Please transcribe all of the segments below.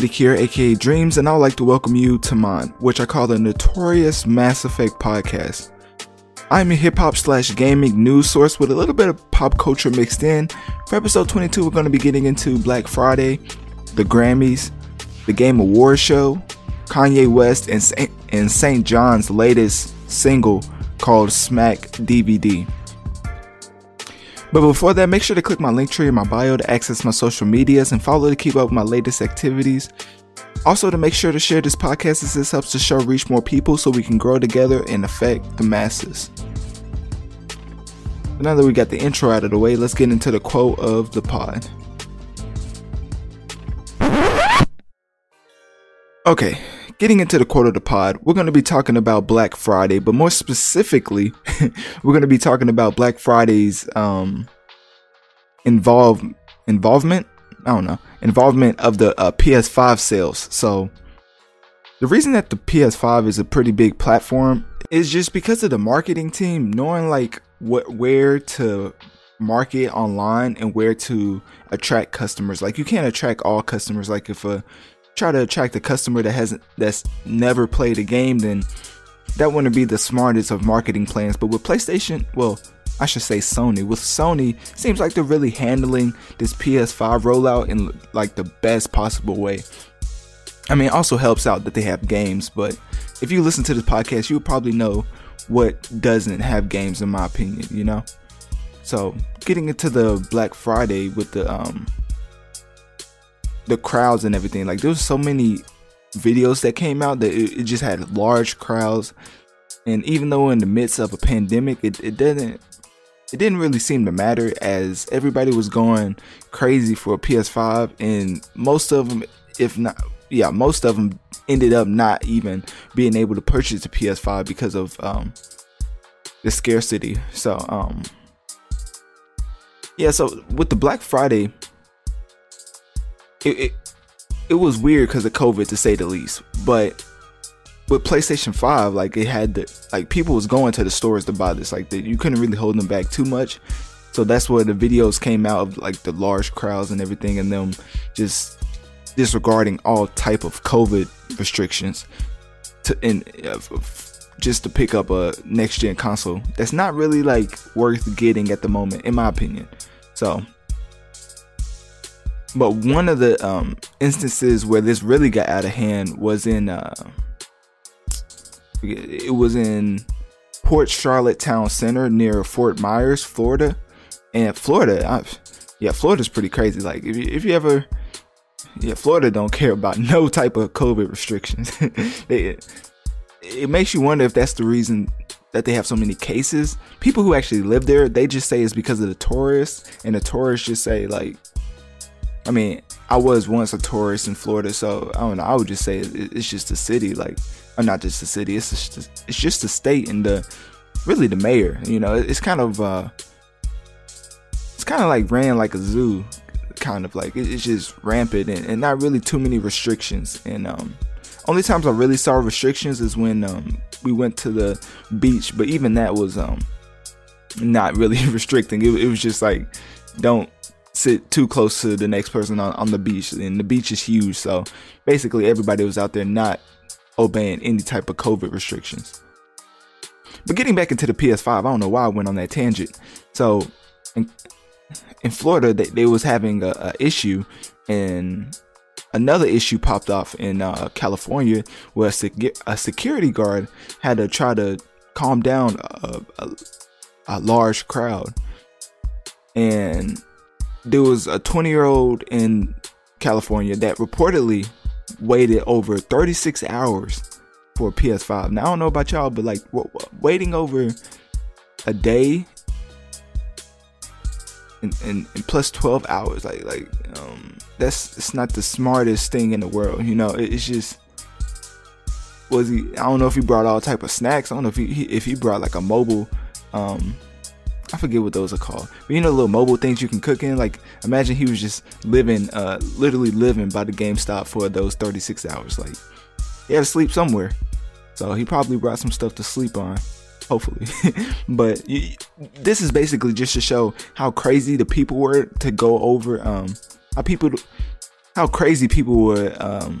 Analytic here, aka Dreamz, and I would like to welcome you to mine, which I call the Notorious Mass Effect Podcast. I'm a hip hop slash gaming news source with a little bit of pop culture mixed in. For episode 22, we're going to be getting into Black Friday, the Grammys, the Game Awards show, Kanye West, and SAINt JHN's latest single called Smack DVD. But before that, make sure to click my Linktree in my bio to access my social medias and follow to keep up with my latest activities. Also, to make sure to share this podcast as this helps the show reach more people so we can grow together and affect the masses. Now that we got the intro out of the way, let's get into the quote of the pod. Okay, getting into the quote of the pod, we're going to be talking about Black Friday, but more specifically, we're going to be talking about Black Friday's um involve involvement. I don't know involvement of the uh, PS5 sales. So the reason that the PS5 is a pretty big platform is just because of the marketing team knowing like what where to market online and where to attract customers. Like you can't attract all customers. Like if a try to attract a customer that hasn't that's never played a game, then that wouldn't be the smartest of marketing plans. But with PlayStation, well, I should say Sony. With Sony, seems like they're really handling this PS5 rollout in like the best possible way. I mean, it also helps out that they have games, but if you listen to this podcast, you probably know what doesn't have games, in my opinion. You know. So getting into the Black Friday with the um the crowds and everything, like there was so many videos that came out that it, it just had large crowds. And even though in the midst of a pandemic it, it didn't it didn't really seem to matter as everybody was going crazy for a ps5 and most of them if not yeah most of them ended up not even being able to purchase a ps5 because of um the scarcity. So um yeah so with the black friday it, it it was weird because of COVID to say the least. But with PlayStation 5, like it had the like people was going to the stores to buy this. Like the, you couldn't really hold them back too much. So that's where the videos came out of like the large crowds and everything and them just disregarding all type of COVID restrictions to and uh, just to pick up a next gen console. That's not really like worth getting at the moment in my opinion. So but one of the um, instances where this really got out of hand was in uh, it was in Port Charlotte Town Center near Fort Myers, Florida. And Florida, I, yeah, Florida's pretty crazy. Like if you, if you ever, yeah, Florida don't care about no type of COVID restrictions. they, it makes you wonder if that's the reason that they have so many cases. People who actually live there, they just say it's because of the tourists, and the tourists just say like, I mean, I was once a tourist in Florida, so I don't know. I would just say it's just the city, like, or not just the city. It's just it's just the state and the really the mayor. You know, it's kind of uh, it's kind of like ran like a zoo, kind of like it's just rampant and, and not really too many restrictions. And um, only times I really saw restrictions is when um we went to the beach, but even that was um not really restricting. It, it was just like don't sit too close to the next person on, on the beach. And the beach is huge. So basically, everybody was out there not obeying any type of COVID restrictions. But getting back into the PS5, I don't know why I went on that tangent. So in, in Florida, they, they was having a, a issue and another issue popped off in uh, California where a, sec- a, security guard had to try to calm down a, a, a large crowd. And there was a 20 year old in California that reportedly waited over 36 hours for a PS5. Now, I don't know about y'all, but like waiting over a day and, and, and plus 12 hours, like, like, um, that's it's not the smartest thing in the world. You know, it, it's just was he? I don't know if he brought all type of snacks. I don't know if he, he if he brought like a mobile. Um, I forget what those are called. But you know, little mobile things you can cook in. Like, imagine he was just living, uh, literally living by the GameStop for those 36 hours. Like, he had to sleep somewhere, so he probably brought some stuff to sleep on. Hopefully, but you, this is basically just to show how crazy the people were to go over. Um, how people, how crazy people were um,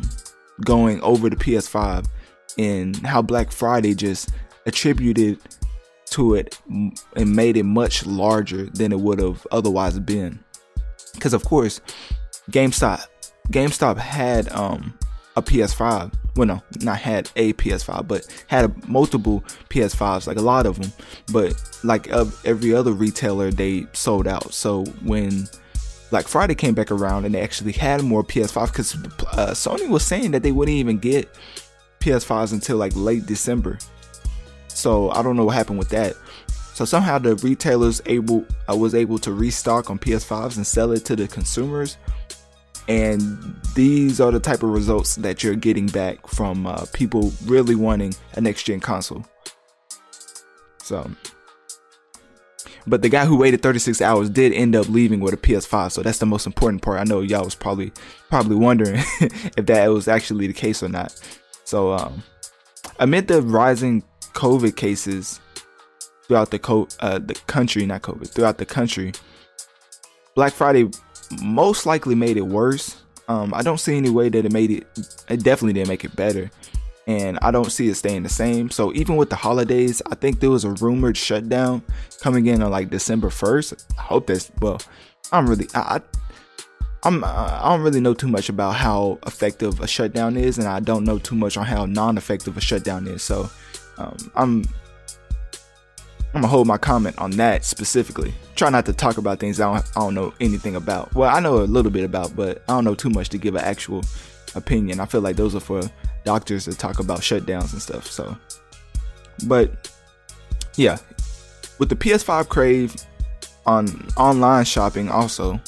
going over the PS5, and how Black Friday just attributed to it and made it much larger than it would have otherwise been. Because of course, GameStop, GameStop had um, a PS5. Well, no, not had a PS5, but had a, multiple PS5s, like a lot of them. But like every other retailer, they sold out. So when Black Friday came back around and they actually had more PS5 because uh, Sony was saying that they wouldn't even get PS5s until like late December. So I don't know what happened with that. So somehow the retailers able I was able to restock on PS5s and sell it to the consumers. And these are the type of results that you're getting back from uh, people really wanting a next gen console. So but the guy who waited 36 hours did end up leaving with a PS5, so that's the most important part. I know y'all was probably probably wondering if that was actually the case or not. So, um, amid the rising COVID cases throughout the co- uh, the country, not COVID, throughout the country, Black Friday most likely made it worse. Um, I don't see any way that it made it. It definitely didn't make it better and I don't see it staying the same. So even with the holidays, I think there was a rumored shutdown coming in on like December 1st. I hope that's well. I'm really I, I'm I don't really know too much about how effective a shutdown is, and I don't know too much on how non-effective a shutdown is. So um, I'm I'm gonna hold my comment on that specifically. Try not to talk about things I don't, I don't know anything about. Well, I know a little bit about, but I don't know too much to give an actual opinion. I feel like those are for doctors to talk about shutdowns and stuff. So, but yeah, with the PS5 crave on online shopping, also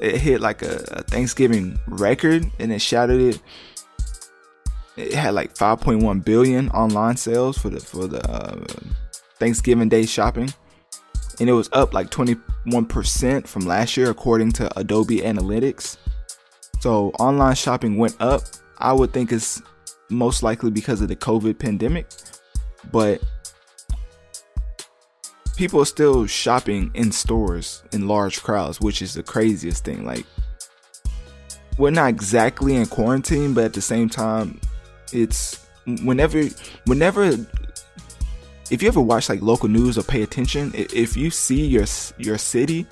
it hit like a, a Thanksgiving record and it shattered it. It had like 5.1 billion online sales for the for the uh, Thanksgiving Day shopping, and it was up like 21% from last year according to Adobe Analytics. So online shopping went up. I would think it's most likely because of the COVID pandemic, but people are still shopping in stores in large crowds, which is the craziest thing. Like, we're not exactly in quarantine, but at the same time, it's whenever, whenever, if you ever watch like local news or pay attention, if you see your your city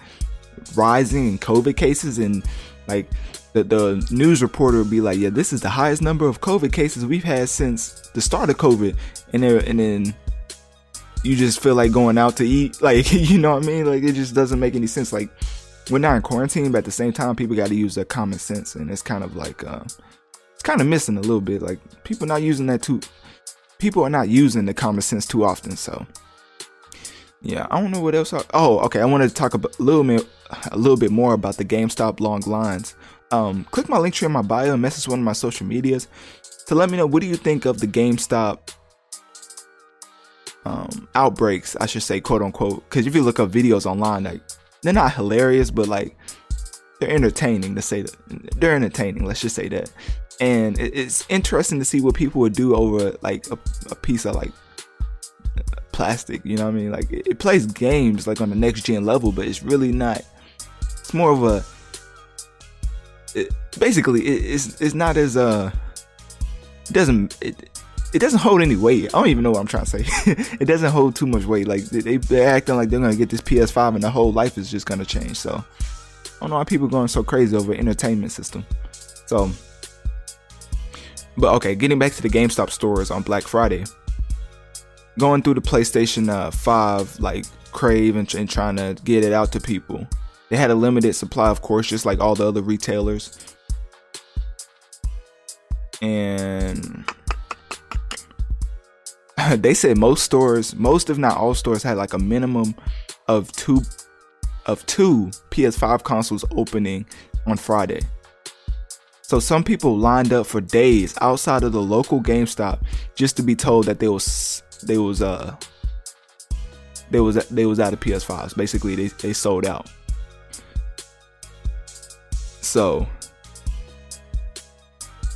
rising in COVID cases and like the, the news reporter would be like, yeah, this is the highest number of COVID cases we've had since the start of COVID. And then, and then you just feel like going out to eat. Like, you know what I mean? Like, it just doesn't make any sense. Like, we're not in quarantine, but at the same time, people got to use their common sense. And it's kind of like, uh, it's kind of missing a little bit. Like, people not using that too. People are not using the common sense too often. So, yeah, I don't know what else. I, oh, okay. I wanted to talk about a little bit, a little bit more about the GameStop long lines um, click my Linktree in my bio and message one of my social medias to let me know what do you think of the GameStop um, outbreaks, I should say, quote unquote. Because if you look up videos online, like they're not hilarious, but like they're entertaining. To say that they're entertaining, let's just say that. And it's interesting to see what people would do over like a, a piece of like plastic. You know what I mean? Like it, it plays games like on the next gen level, but it's really not it's more of a it, basically it, it's it's not as uh it doesn't it, it doesn't hold any weight. I don't even know what I'm trying to say. it doesn't hold too much weight. Like they they're acting like they're gonna get this PS5 and the whole life is just gonna change. So I don't know why people going so crazy over entertainment system. So, but okay, getting back to the GameStop stores on Black Friday. Going through the PlayStation uh, 5 like crave and, and trying to get it out to people. They had a limited supply, of course, just like all the other retailers. And they said most stores, most if not all stores, had like a minimum of two of two PS5 consoles opening on Friday. So some people lined up for days outside of the local GameStop just to be told that they was they was uh they was they was out of PS5s. Basically, they they sold out. So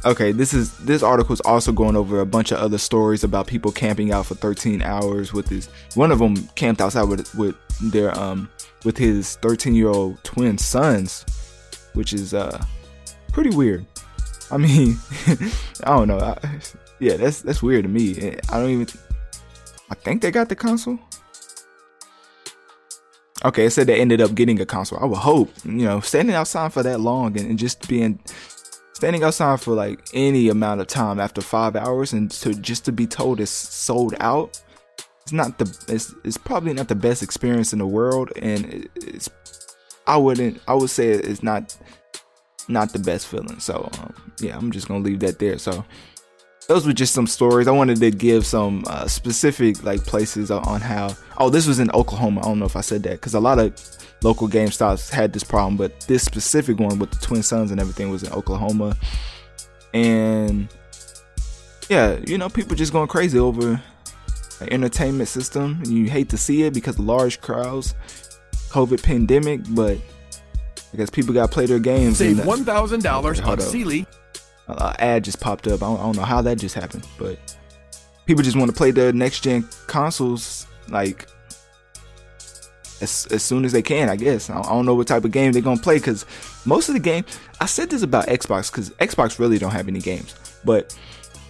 okay, this is this article is also going over a bunch of other stories about people camping out for 13 hours with his. One of them camped outside with with their um with his 13 year old twin sons, which is uh pretty weird. I mean, I don't know. I, yeah, that's that's weird to me. I don't even. I think they got the console. Okay, it said they ended up getting a console. I would hope, you know, standing outside for that long and, and just being standing outside for like any amount of time after five hours and to just to be told it's sold out it's not the it's, it's probably not the best experience in the world and it's i wouldn't i would say it's not not the best feeling so um, yeah i'm just gonna leave that there so those were just some stories i wanted to give some uh, specific like places on how oh this was in oklahoma i don't know if i said that because a lot of local game GameStops had this problem, but this specific one with the twin sons and everything was in Oklahoma. And yeah, you know, people just going crazy over an entertainment system. You hate to see it because large crowds, COVID pandemic, but I guess people got to play their games. Save one thousand dollars on Sealy. Uh, ad just popped up. I don't, I don't know how that just happened, but people just want to play the next gen consoles like as, as soon as they can, I guess. I don't know what type of game they're gonna play because most of the game. I said this about Xbox because Xbox really don't have any games, but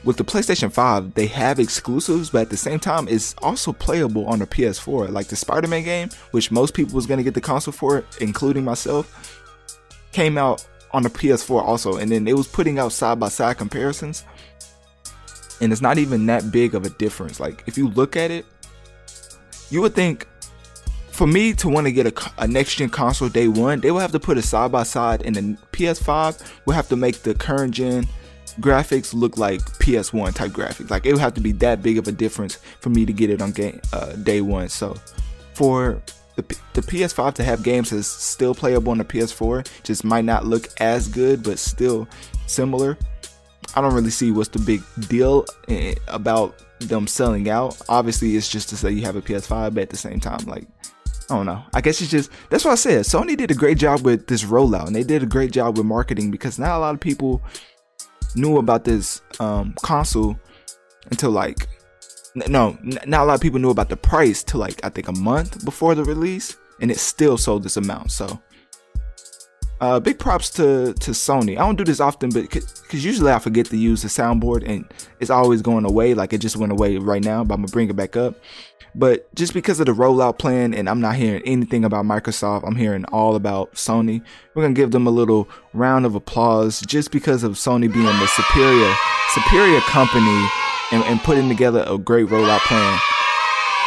with the PlayStation 5, they have exclusives, but at the same time, it's also playable on the PS4. Like the Spider-Man game, which most people was gonna get the console for, including myself, came out on the PS4 also, and then it was putting out side by side comparisons, and it's not even that big of a difference. Like if you look at it, you would think for me to want to get a, a, next gen console day one, they will have to put it side by side, and the PS5 will have to make the current gen graphics look like PS1 type graphics. Like it would have to be that big of a difference for me to get it on game uh, day one. So for the, the PS5 to have games that's still playable on the PS4, just might not look as good, but still similar. I don't really see what's the big deal eh, about them selling out. Obviously, it's just to say you have a PS5, but at the same time, like I don't know. I guess it's just that's what I said. Sony did a great job with this rollout, and they did a great job with marketing because not a lot of people knew about this um, console until like no, not a lot of people knew about the price till like I think a month before the release, and it still sold this amount. So, uh, big props to to Sony. I don't do this often, but because usually I forget to use the soundboard, and it's always going away. Like it just went away right now, but I'm gonna bring it back up. But just because of the rollout plan, and I'm not hearing anything about Microsoft, I'm hearing all about Sony. We're gonna give them a little round of applause just because of Sony being the superior, superior company and, and putting together a great rollout plan,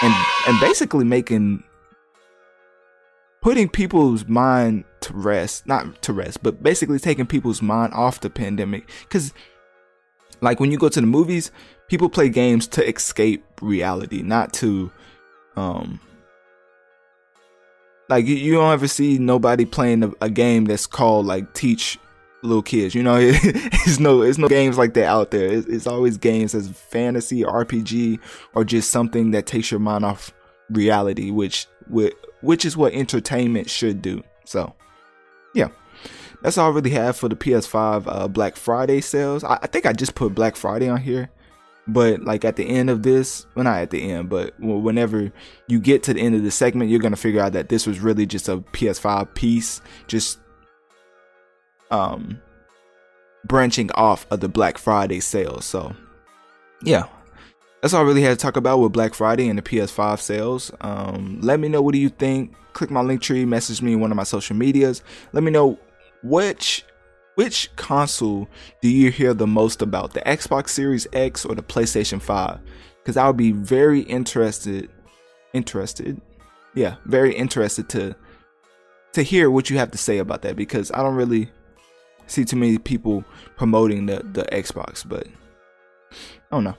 and and basically making putting people's mind to rest, not to rest, but basically taking people's mind off the pandemic. Because, like, when you go to the movies, people play games to escape reality, not to um, like you, you don't ever see nobody playing a, a, game that's called like teach little kids. You know, it, it's no it's no games like that out there. It's, it's always games as fantasy, RPG, or just something that takes your mind off reality, which which is what entertainment should do. So, yeah. That's all I really have for the PS5 uh, Black Friday sales. I, I think I just put Black Friday on here but like at the end of this, well, not at the end, but whenever you get to the end of the segment, you're gonna figure out that this was really just a PS5 piece, just um branching off of the Black Friday sales. So, yeah, that's all I really had to talk about with Black Friday and the PS5 sales. Um, let me know what do you think. Click my Linktree, message me one of my social medias. Let me know which which console do you hear the most about, the Xbox Series X or the PlayStation 5? Because I would be very interested, interested, yeah, very interested to to hear what you have to say about that because I don't really see too many people promoting the the Xbox, but I don't know.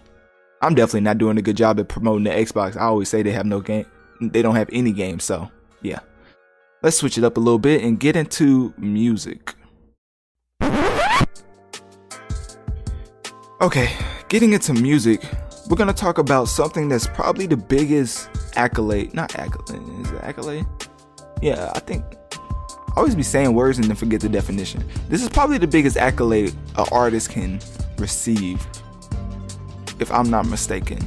I'm definitely not doing a good job at promoting the Xbox. I always say they have no game, they don't have any games. So yeah, let's switch it up a little bit and get into music. Okay, getting into music, we're gonna talk about something that's probably the biggest accolade. Not accolade, is it accolade? Yeah, I think I always be saying words and then forget the definition. This is probably the biggest accolade an artist can receive, if I'm not mistaken.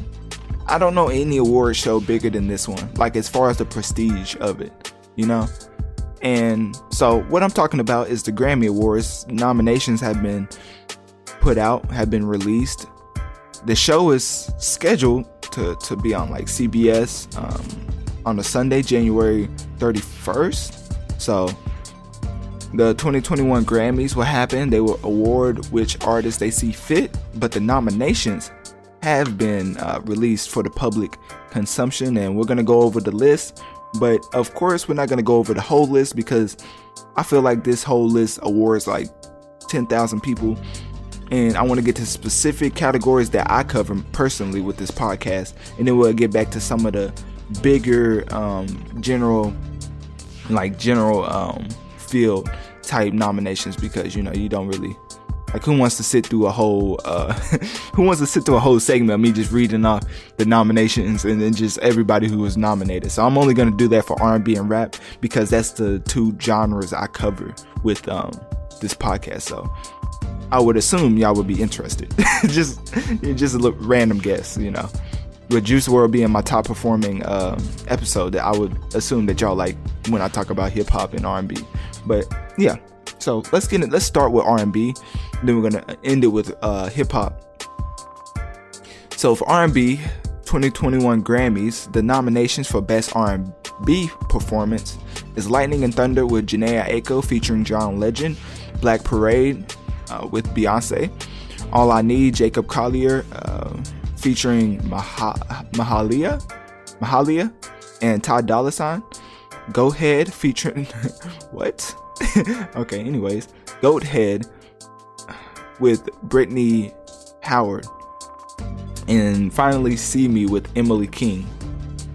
I don't know any award show bigger than this one, like as far as the prestige of it, you know? And so, what I'm talking about is the Grammy Awards. Nominations have been put out, have been released. The show is scheduled to, to be on like CBS um, on a Sunday, January 31st. So the 2021 Grammys will happen. They will award which artists they see fit, but the nominations have been uh, released for the public consumption, and we're gonna go over the list. But of course, we're not gonna go over the whole list because I feel like this whole list awards like 10,000 people and I want to get to specific categories that I cover personally with this podcast, and then we'll get back to some of the bigger um, general, like general um, field type nominations because you know you don't really like who wants to sit through a whole uh, who wants to sit through a whole segment of me just reading off the nominations and then just everybody who was nominated. So I'm only gonna do that for R&B and rap because that's the two genres I cover with um, this podcast. So I would assume y'all would be interested. just just a random guess, you know. With Juice WRLD being my top performing um, episode, that I would assume that y'all like when I talk about hip hop and R&B. But yeah, so let's get it. Let's start with R&B, then we're gonna end it with uh, hip hop. So for R&B, 2021 Grammys, the nominations for Best R&B Performance is Lightning and Thunder with Jhené Aiko featuring John Legend, Black Parade uh, with Beyonce. All I Need, Jacob Collier, uh, featuring Maha- Mahalia, Mahalia, and Ty Dolla Sign. Go Head, featuring what? okay, anyways, Goat Head with Brittany Howard. And finally, See Me with Emily King.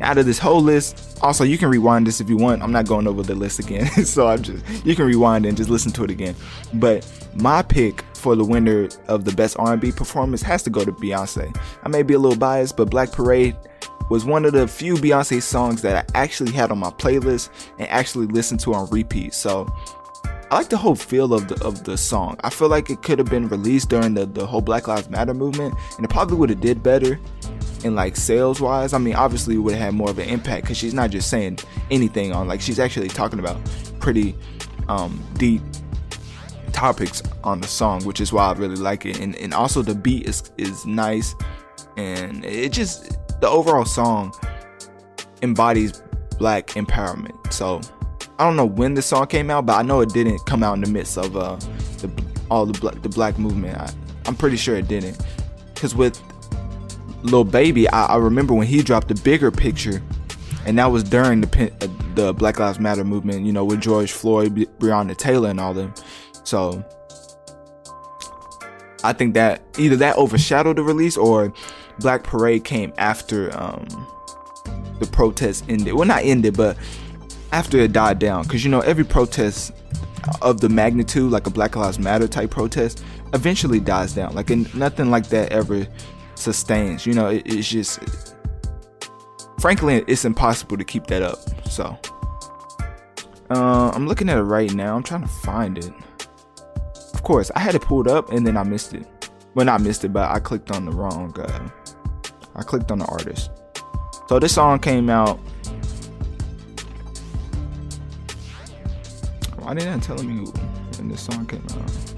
Out of this whole list, also you can rewind this if you want. I'm not going over the list again, so I'm just you can rewind and just listen to it again. But my pick for the winner of the best R&B performance has to go to Beyonce. I may be a little biased, but Black Parade was one of the few Beyonce songs that I actually had on my playlist and actually listened to on repeat. So I like the whole feel of the of the song. I feel like it could have been released during the, the whole Black Lives Matter movement and it probably would have did better in like sales wise. I mean, obviously it would have had more of an impact because she's not just saying anything on like she's actually talking about pretty um, deep topics on the song, which is why I really like it. And and also the beat is is nice, and it just the overall song embodies black empowerment. So I don't know when the song came out, but I know it didn't come out in the midst of uh the all the black the black movement. I, I'm pretty sure it didn't, because with Lil Baby, I, I remember when he dropped the bigger picture and that was during the uh, the Black Lives Matter movement, you know, with George Floyd, Breonna Taylor, and all them. So I think that either that overshadowed the release or Black Parade came after um, the protest ended. Well, not ended, but after it died down. Because you know, every protest of the magnitude, like a Black Lives Matter type protest, eventually dies down. Like, and nothing like that ever sustains. You know, it, it's just, frankly, it's impossible to keep that up. So, uh, I'm looking at it right now. I'm trying to find it. Of course, I had it pulled up and then I missed it. Well, not missed it, but I clicked on the wrong uh, I clicked on the artist. So this song came out. Why didn't it tell me when this song came out?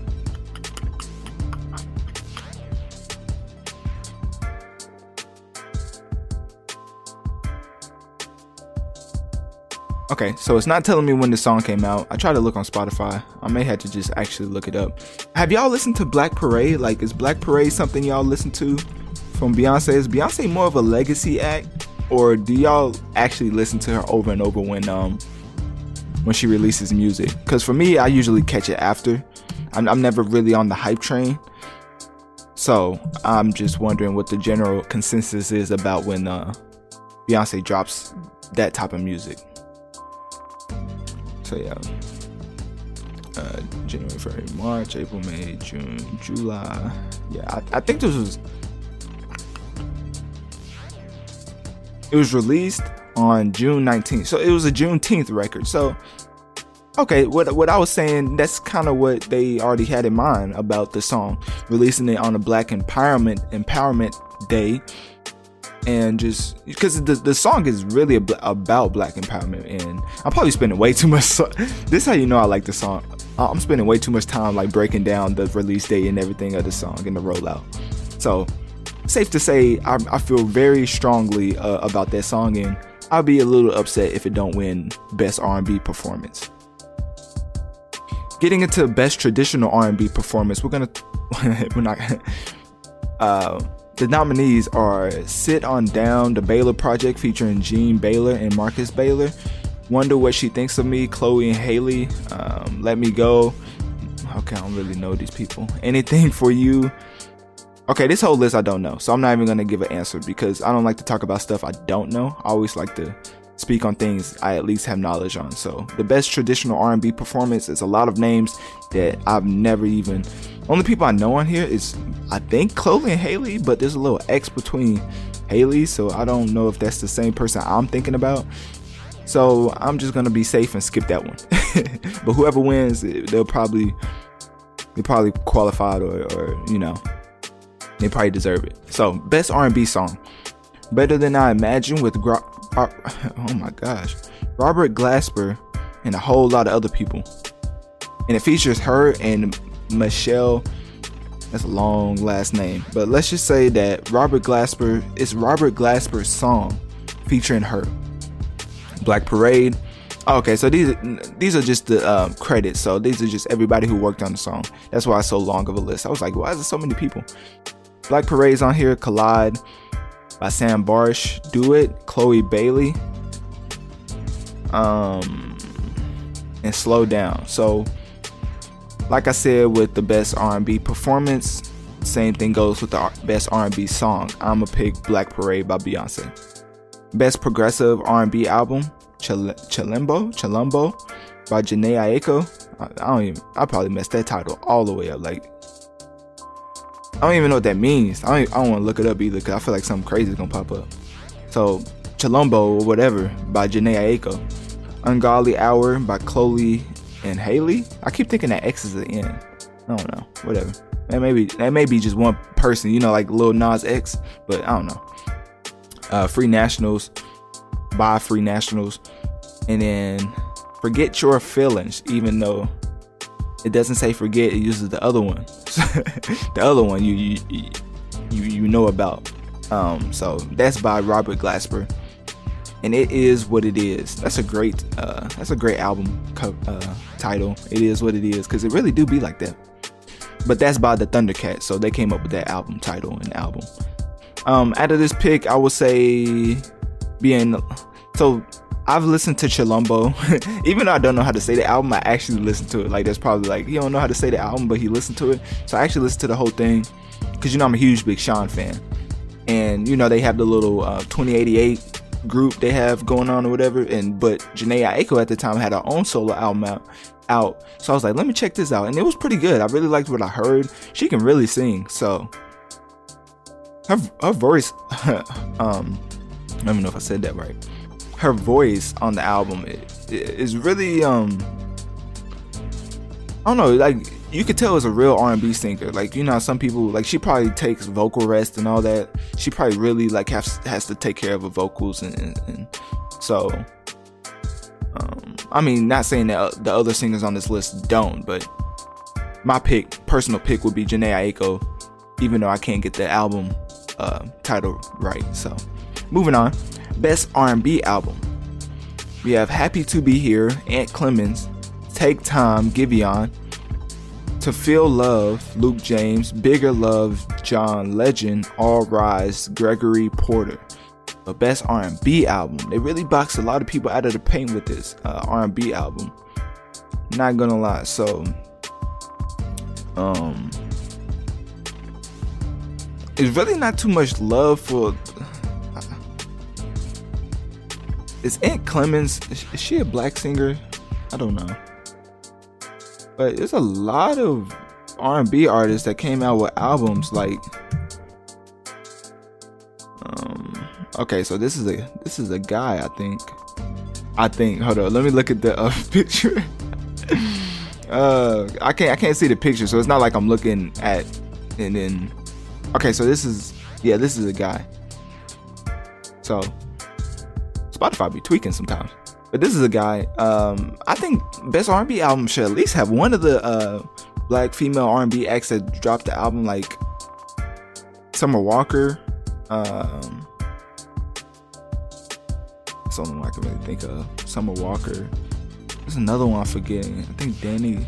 Okay, so it's not telling me when the song came out. I tried to look on Spotify. I may have to just actually look it up. Have y'all listened to Black Parade? Like, is Black Parade something y'all listen to from Beyonce? Is Beyonce more of a legacy act, or do y'all actually listen to her over and over when um when she releases music? Because for me, I usually catch it after. I'm, I'm never really on the hype train. So I'm just wondering what the general consensus is about when uh, Beyonce drops that type of music. So yeah. Uh, January, February, March, April, May, June, July. Yeah, I, I think this was. It was released on June 19th, so it was a Juneteenth record. So, okay, what what I was saying, that's kind of what they already had in mind about the song, releasing it on a Black Empowerment Empowerment Day and just because the, the song is really ab- about black empowerment and i'm probably spending way too much so- this is how you know i like the song. I'm spending way too much time like breaking down the release date and everything of the song and the rollout. So safe to say i, I feel very strongly uh, about that song and i'll be a little upset if it don't win best r&b performance. Getting into best traditional r&b performance we're gonna we're not uh the nominees are Sit On Down, the Baylor Project featuring Jean Baylor and Marcus Baylor. Wonder What She Thinks of Me, Chloe and Halle. Um, Let Me Go. Okay, I don't really know these people. Anything for You. Okay, this whole list I don't know, so I'm not even gonna give an answer because I don't like to talk about stuff I don't know. I always like to speak on things I at least have knowledge on. So the best traditional R&B performance is a lot of names that I've never even. Only people I know on here is I think Chloe and Haley, but there's a little X between Haley, so I don't know if that's the same person I'm thinking about. So I'm just gonna be safe and skip that one. but whoever wins, they'll probably they probably qualified or, or you know they probably deserve it. So best R&B song, Better Than I Imagine with Gro- oh my gosh, Robert Glasper and a whole lot of other people, and it features her and Michelle. That's a long last name, but let's just say that Robert Glasper is Robert Glasper's song featuring her. Black Parade. Okay, so these these are just the um, credits. So these are just everybody who worked on the song. That's why it's so long of a list. I was like, why is there so many people? Black Parade's on here. Collide by Sam Barsh. Do It. Chloe Bailey. Um, and Slow Down. So like I said with the best R&B performance, same thing goes with the best R&B song. I'ma pick Black Parade by Beyonce. Best progressive R&B album, Chil- Chilumbo by Jhené Aiko. I, I don't even. I probably messed that title all the way up. Like, I don't even know what that means. I don't. I don't want to look it up either because I feel like something crazy is gonna pop up. So, Chilumbo or whatever by Jhené Aiko. Ungodly Hour by Chloe and Haley. I keep thinking that X is the end. I don't know. Whatever. That may be that may be just one person, you know, like Lil Nas X, but I don't know. Uh, Free Nationals by Free Nationals, and then Forget Your Feelings, even though it doesn't say forget, it uses the other one. the other one you you you you know about. Um, so that's by Robert Glasper and it is what it is. That's a great, uh, that's a great album co- uh, title. It is what it is because it really do be like that. But that's by the Thundercats, so they came up with that album title and album. Um, out of this pick, I would say being so. I've listened to Chilumbo, even though I don't know how to say the album. I actually listened to it. Like, there's probably like he don't know how to say the album, but he listened to it. So I actually listened to the whole thing because you know I'm a huge Big Sean fan, and you know they have the little uh, Twenty88 group they have going on or whatever. And but Jhené Aiko at the time had her own solo album out. Out, so I was like, let me check this out, and it was pretty good. I really liked what I heard. She can really sing, so her her voice, um, I don't even know if I said that right. Her voice on the album is really um, I don't know, like you could tell it's a real R&B singer. Like you know, some people like she probably takes vocal rest and all that. She probably really like has has to take care of her vocals and, and, and so. Um, I mean, not saying that the other singers on this list don't, but my pick, personal pick, would be Jhené Aiko, even though I can't get the album uh, title right. So, moving on, best R&B album. We have Happy to Be Here, Ant Clemons, Take Time, Giveon, To Feel Love, Luke James, Bigger Love, John Legend, All Rise, Gregory Porter. The best R&B album. They really boxed a lot of people out of the paint with this uh, R&B album. Not gonna lie. So, um, it's really not too much love for is Ant Clemons is she a black singer? I don't know. But there's a lot of R&B artists that came out with albums like um okay, so this is a this is a guy, I think. I think. Hold on, let me look at the uh, picture. uh I can't I can't see the picture, so it's not like I'm looking at and then Okay, so this is yeah, this is a guy. So Spotify be tweaking sometimes. But this is a guy. Um, I think best R&B album should at least have one of the uh, black female R&B acts that dropped the album, like Summer Walker. Um, that's the only one I can really think of. Summer Walker. There's another one I'm forgetting. I think Danny.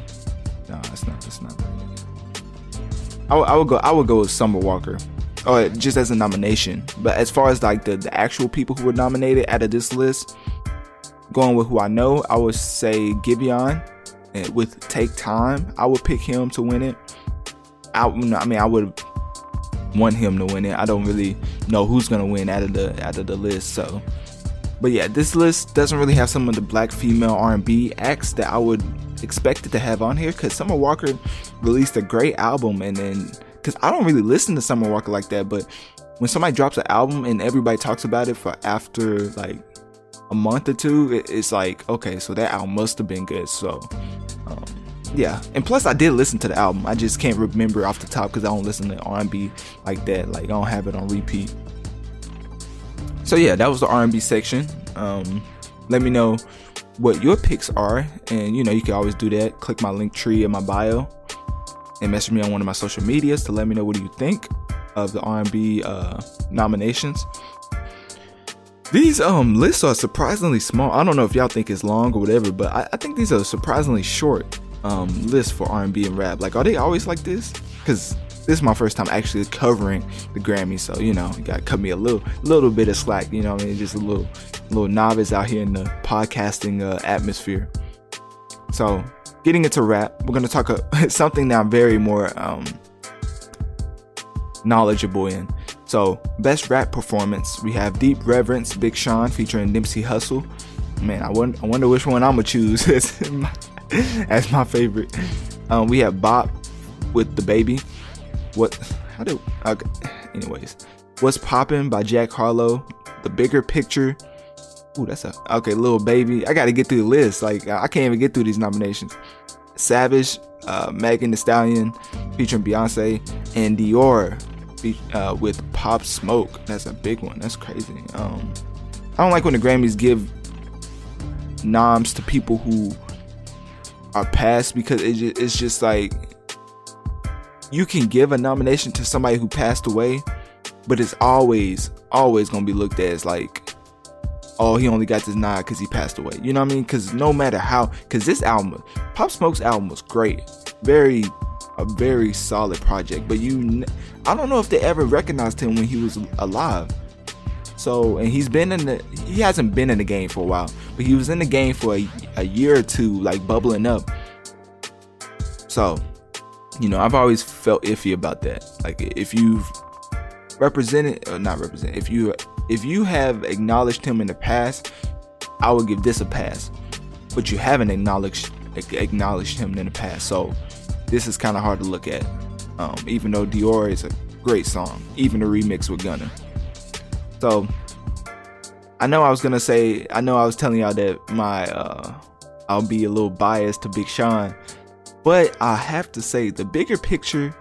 No, it's not. It's not. I, I would go. I would go with Summer Walker or just as a nomination. But as far as like the, the actual people who were nominated out of this list, going with who I know, I would say Giveon. With Take Time, I would pick him to win it. I, I mean, I would want him to win it. I don't really know who's gonna win out of the out of the list. So, but yeah, this list doesn't really have some of the black female R&B acts that I would expect it to have on here. Cause Summer Walker released a great album, and then because I don't really listen to Summer Walker like that, but when somebody drops an album and everybody talks about it for after like a month or two, it, it's like okay, so that album must have been good. So, um, yeah, and plus I did listen to the album. I just can't remember off the top because I don't listen to R&B like that. Like I don't have it on repeat. So yeah, that was the R&B section. Um, let me know what your picks are, and you know you can always do that. Click my Linktree in my bio and message me on one of my social medias to let me know what do you think of the R&B uh, nominations. These um lists are surprisingly small. I don't know if y'all think it's long or whatever, but I, I think these are surprisingly short um lists for R&B and rap. Like, are they always like this? Because this is my first time actually covering the Grammys, so you know, you gotta cut me a little little bit of slack. You know, I mean, just a little little novice out here in the podcasting uh, atmosphere. So getting into rap, we're gonna talk a, something that I'm very more um, knowledgeable in. So, best rap performance, we have Deep Reverence, Big Sean featuring Nipsey Hussle. Man, I wonder, I wonder which one I'm gonna choose as my, as my favorite. Um, we have Bop with the Baby. What? How do? Okay. Anyways, What's Poppin' by Jack Harlow. The Bigger Picture Ooh, that's a okay, Lil Baby. I got to get through the list. Like I can't even get through these nominations. Savage, uh, Megan Thee Stallion, featuring Beyonce, and Dior, uh, with Pop Smoke. That's a big one. That's crazy. Um, I don't like when the Grammys give noms to people who are passed because it it's just like you can give a nomination to somebody who passed away, but it's always always gonna be looked at as like oh, he only got this nod because he passed away. You know what I mean? Because no matter how, because this album, Pop Smoke's album was great, very, a very solid project. But you, I don't know if they ever recognized him when he was alive. So, and he's been in the, he hasn't been in the game for a while, but he was in the game for a, a year or two, like bubbling up. So, you know, I've always felt iffy about that. Like, if you've represented, or not represented, if you if you have acknowledged him in the past, I would give this a pass. But you haven't acknowledged acknowledged him in the past, so this is kind of hard to look at. Um, even though Dior is a great song, even the remix with Gunna. So I know I was gonna say, I know I was telling y'all that my uh, I'll be a little biased to Big Sean, But I have to say, the bigger picture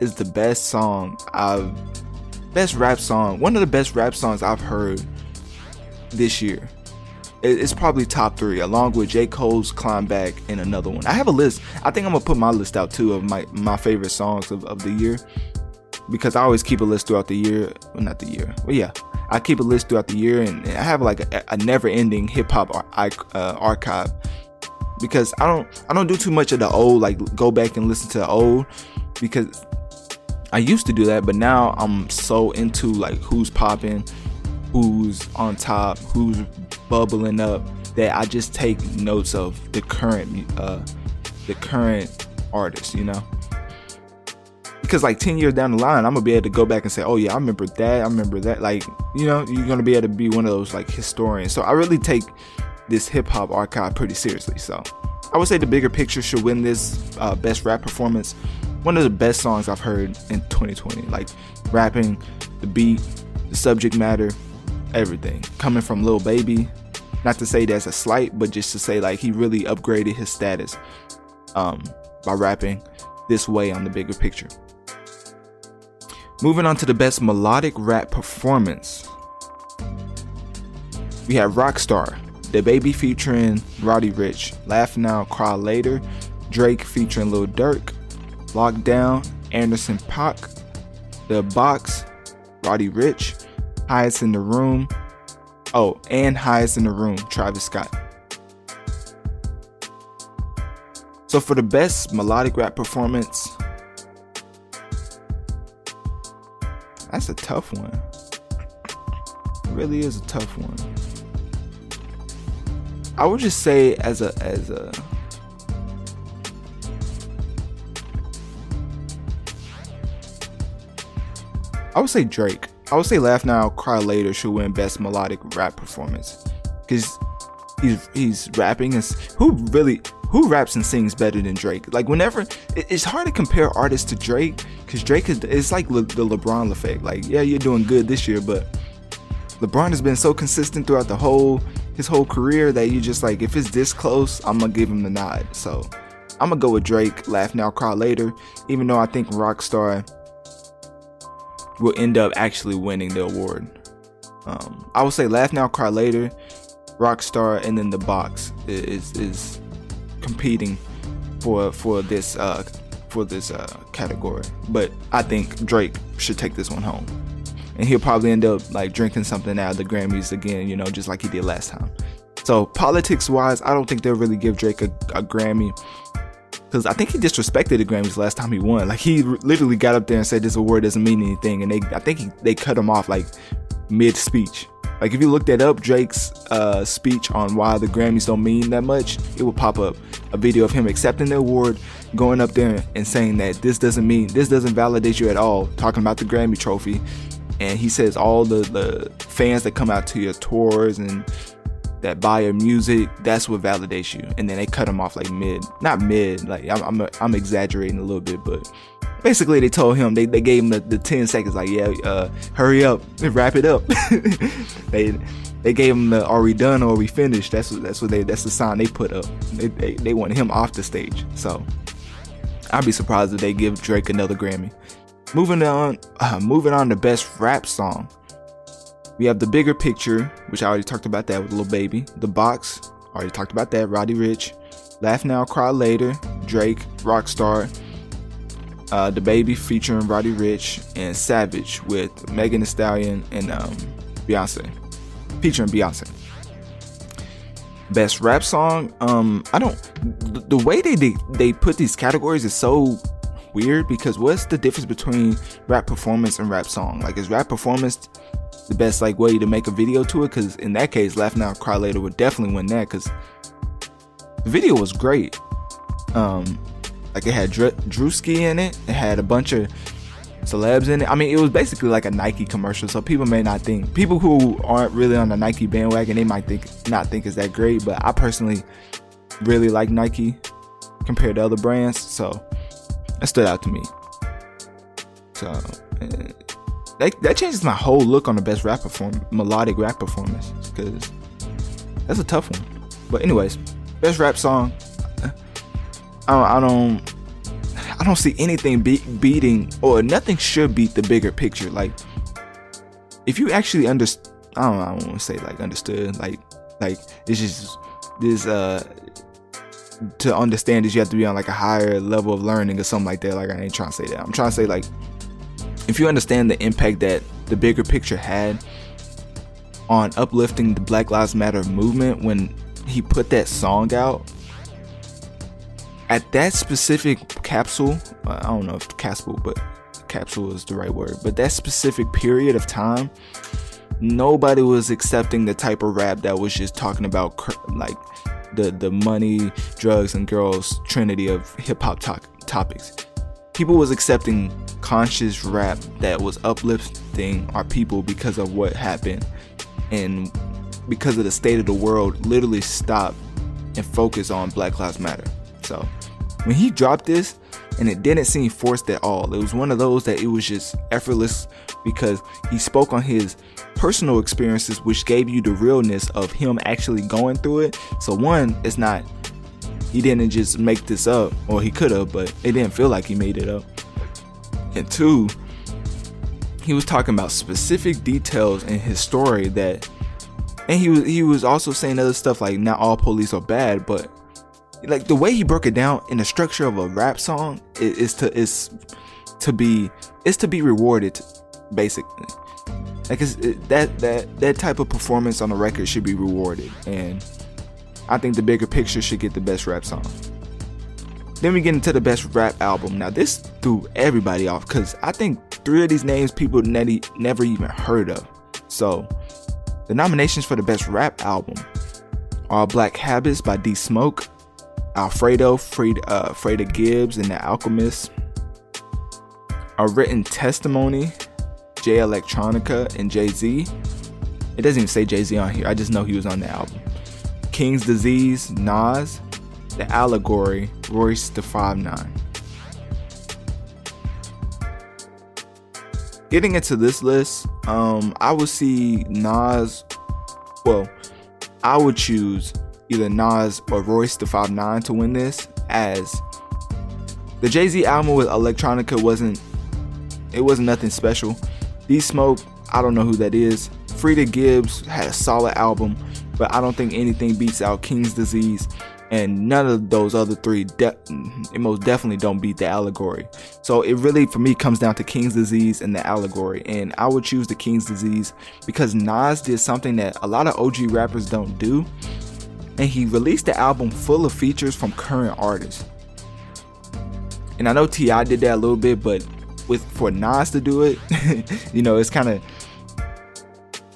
is the best song I've best rap song, one of the best rap songs I've heard this year. It's probably top three, along with J. Cole's Climb Back and another one. I have a list. I think I'm gonna put my list out too of my, my favorite songs of, of the year. Because I always keep a list throughout the year. Well, not the year. Well, yeah. I keep a list throughout the year and I have like a, a never ending hip hop ar- uh, archive. Because I don't I don't do too much of the old, like go back and listen to the old. Because I used to do that, but now I'm so into like who's popping, who's on top, who's bubbling up that I just take notes of the current uh the current artist, you know. Because like 10 years down the line, I'm gonna be able to go back and say, oh yeah, I remember that, I remember that. Like, you know, you're gonna be able to be one of those like historians. So I really take this hip hop archive pretty seriously. So I would say the bigger picture should win this uh, best rap performance. One of the best songs I've heard in 2020. Like rapping, the beat, the subject matter, everything coming from Lil Baby. Not to say that's a slight, but just to say like he really upgraded his status um, by rapping this way on the bigger picture. Moving on to the best melodic rap performance. We have Rockstar, DaBaby featuring Roddy Ricch, Laugh Now, Cry Later, Drake featuring Lil Durk, Lockdown, Anderson .Paak, The Box, Roddy Ricch, Highest in the Room. Oh, and Highest in the Room, Travis Scott. So for the best melodic rap performance, that's a tough one. It really is a tough one. I would just say as a as a I would say Drake. I would say Laugh Now, Cry Later should win Best Melodic Rap Performance. Because he's he's rapping and who really who raps and sings better than Drake? Like whenever it's hard to compare artists to Drake because Drake is it's like Le, the LeBron effect. Like yeah, you're doing good this year, but LeBron has been so consistent throughout the whole his whole career that you just like if it's this close, I'm gonna give him the nod. So I'm gonna go with Drake. Laugh now, cry later. Even though I think Rockstar will end up actually winning the award. Um, I would say Laugh Now, Cry Later, Rockstar, and then The Box is is competing for for this uh, for this uh, category. But I think Drake should take this one home, and he'll probably end up like drinking something out of the Grammys again, you know, just like he did last time. So politics wise, I don't think they'll really give Drake a, a Grammy because I think he disrespected the Grammys last time he won. Like he literally got up there and said this award doesn't mean anything, and they I think he, they cut him off like mid speech. Like if you looked that up, Drake's uh, speech on why the Grammys don't mean that much, it will pop up a video of him accepting the award, going up there and saying that this doesn't mean this doesn't validate you at all. Talking about the Grammy trophy, and he says all the the fans that come out to your tours and that buy your music, that's what validates you. And then they cut him off like mid, not mid, like I'm, I'm, I'm exaggerating a little bit, but basically they told him, they, they gave him the, the 10 seconds, like, yeah, uh, hurry up, and wrap it up. they, they gave him the are we done or are we finished? That's what, that's what they, that's the sign they put up. They, they, they wanted him off the stage. So I'd be surprised if they give Drake another Grammy. Moving on, uh, moving on to best rap song. We have the bigger picture, which I already talked about that with Lil Baby. The box, already talked about that. Roddy Ricch. Laugh Now, Cry Later, Drake, Rockstar, uh, baby featuring Roddy Ricch and Savage with Megan Thee Stallion and um, Beyonce, featuring Beyonce. Best rap song. Um, I don't. The, the way they they put these categories is so weird because what's the difference between rap performance and rap song? Like, is rap performance the best like way to make a video to it because in that case laugh now cry later would definitely win that because the video was great. Um like it had Dr- Druski in it it had a bunch of celebs in it. I mean it was basically like a nike commercial so people may not think people who aren't really on the nike bandwagon they might think not think it's that great but i personally really like nike compared to other brands so it stood out to me. So that, that changes my whole look on the best rap perform melodic rap performance because that's a tough one. But anyways, best rap song. I don't, I don't see anything be- beating or nothing should beat the bigger picture. Like, if you actually understand, I don't, I don't want to say like understood, like, like it's just this uh to understand this you have to be on like a higher level of learning or something like that. Like I ain't trying to say that. I'm trying to say like if you understand the impact that the bigger picture had on uplifting the Black Lives Matter movement when he put that song out at that specific capsule, I don't know if capsule, but capsule is the right word, but that specific period of time, nobody was accepting the type of rap that was just talking about like the the money, drugs, and girls trinity of hip hop to- topics. People was accepting conscious rap that was uplifting our people because of what happened and because of the state of the world literally stop and focus on Black Lives Matter. So when he dropped this and it didn't seem forced at all, it was one of those that it was just effortless because he spoke on his personal experiences, which gave you the realness of him actually going through it. So one, it's not he didn't just make this up, or he could have, but it didn't feel like he made it up. And two, he was talking about specific details in his story that and he was he was also saying other stuff like not all police are bad, but like the way he broke it down in the structure of a rap song is, is to is to be is to be rewarded basically. Like it, that that that type of performance on a record should be rewarded, and I think the bigger picture should get the best rap song. Then we get into the best rap album. Now this threw everybody off because I think three of these names people ne- never even heard of. So the nominations for the best rap album are Black Habits by D Smoke, Alfredo, Freda, uh, Freddie Gibbs and the Alchemist, A Written Testimony, Jay Electronica and Jay Z. It doesn't even say Jay Z on here. I just know he was on the album. King's Disease, Nas, The Allegory, Royce the Five Nine. Getting into this list, um, I would see Nas. Well, I would choose either Nas or Royce the Five Nine to win this, as the Jay Z album with Electronica wasn't. It wasn't nothing special. D Smoke, I don't know who that is. Freddie Gibbs had a solid album, but I don't think anything beats out King's Disease, and none of those other three, de- it most definitely don't beat the Allegory. So it really, for me, comes down to King's Disease and the Allegory, and I would choose the King's Disease because Nas did something that a lot of OG rappers don't do, and he released the album full of features from current artists. And I know T.I. did that a little bit, but with for Nas to do it, you know, it's kind of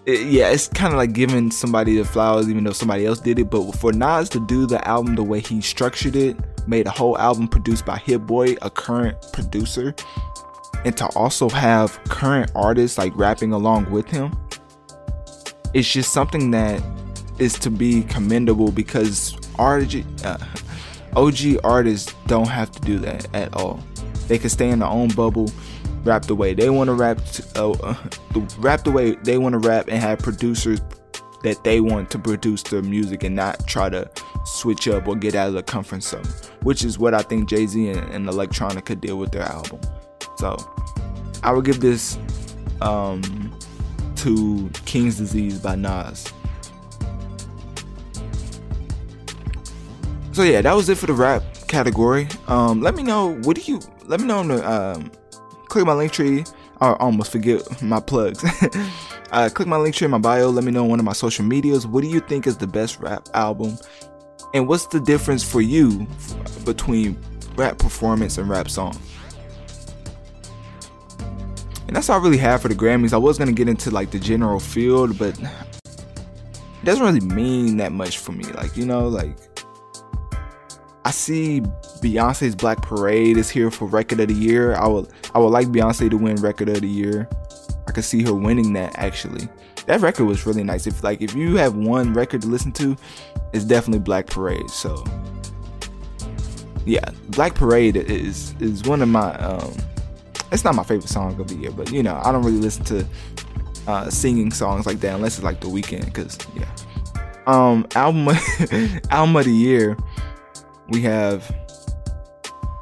it, yeah, it's kind of like giving somebody the flowers even though somebody else did it. But for Nas to do the album the way he structured it, made a whole album produced by Hit Boy, a current producer, and to also have current artists like rapping along with him, it's just something that is to be commendable because RG, uh, OG artists don't have to do that at all. They can stay in their own bubble, rap the way they want to rap, uh, uh, rap the way they want to rap, and have producers that they want to produce their music and not try to switch up or get out of the comfort zone, which is what I think Jay Z and, and Electronica did with their album. So I would give this um, to King's Disease by Nas. So yeah, that was it for the rap category. Um, let me know what do you let me know in the um, click my Linktree. I almost forget my plugs. uh, click my Linktree in my bio. Let me know on one of my social medias. What do you think is the best rap album? And what's the difference for you between rap performance and rap song? And that's all I really have for the Grammys. I was gonna get into like the general field, but it doesn't really mean that much for me. Like, you know, like I see Beyonce's Black Parade is here for Record of the Year. I would I would like Beyonce to win Record of the Year. I could see her winning that actually. That record was really nice. If like if you have one record to listen to, it's definitely Black Parade. So yeah, Black Parade is is one of my um it's not my favorite song of the year, but you know, I don't really listen to uh singing songs like that unless it's like the Weeknd cuz yeah. Um album album of the year we have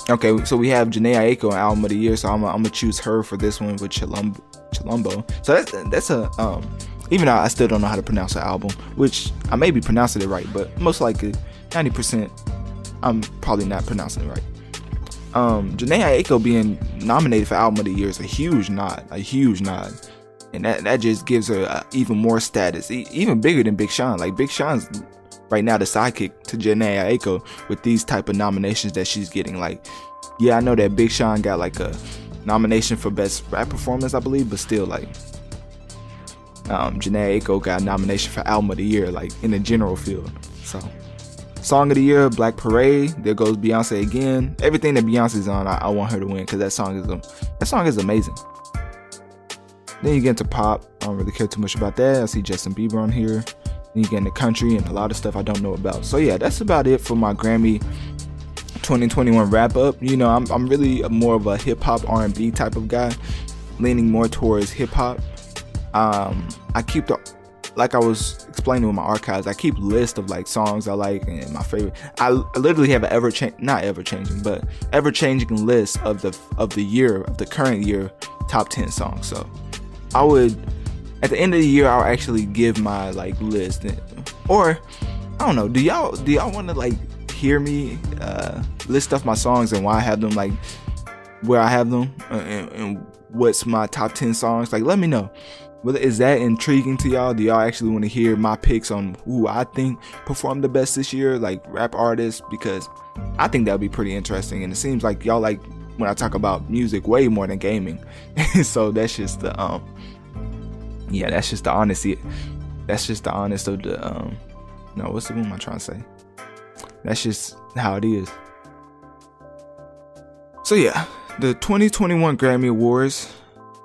Okay, so we have Jhené Aiko album of the year, so I'm, I'm gonna choose her for this one with Chilombo. Chilombo. So that's that's a um. Even though I still don't know how to pronounce the album, which I may be pronouncing it right, but most likely 90%, I'm probably not pronouncing it right. Um, Jhené Aiko being nominated for album of the year is a huge nod, a huge nod, and that that just gives her uh, even more status, e- even bigger than Big Sean. Like Big Sean's right now the sidekick to Jhené Aiko with these type of nominations that she's getting. Like, yeah, I know that Big Sean got like a nomination for best rap performance, I believe, but still, like, um, Jhené Aiko got a nomination for album of the year, like in the general field. So, song of the year, Black Parade. There goes Beyonce again. Everything that Beyonce's on, I, I want her to win because that song is a, that song is amazing. Then you get into pop. I don't really care too much about that. I see Justin Bieber on here. You get into country and a lot of stuff I don't know about. So yeah, that's about it for my Grammy 2021 wrap up. You know, I'm I'm really more of a hip hop R&B type of guy, leaning more towards hip hop. Um, I keep the like I was explaining with my archives. I keep list of like songs I like and my favorite. I, I literally have an ever change, not ever changing, but ever changing list of the of the year of the current year top ten songs. So I would at the end of the year I'll actually give my like list or I don't know. Do y'all do y'all want to like hear me uh, list off my songs and why I have them like where I have them and, and what's my top ten songs? Like let me know. Whether is that intriguing to y'all? Do y'all actually want to hear my picks on who I think performed the best this year, like rap artists? Because I think that would be pretty interesting. And it seems like y'all like when I talk about music way more than gaming. so that's just the um yeah, that's just the honesty. That's just the honest of the um no, what's the one I'm trying to say? That's just how it is. So yeah, the 2021 Grammy Awards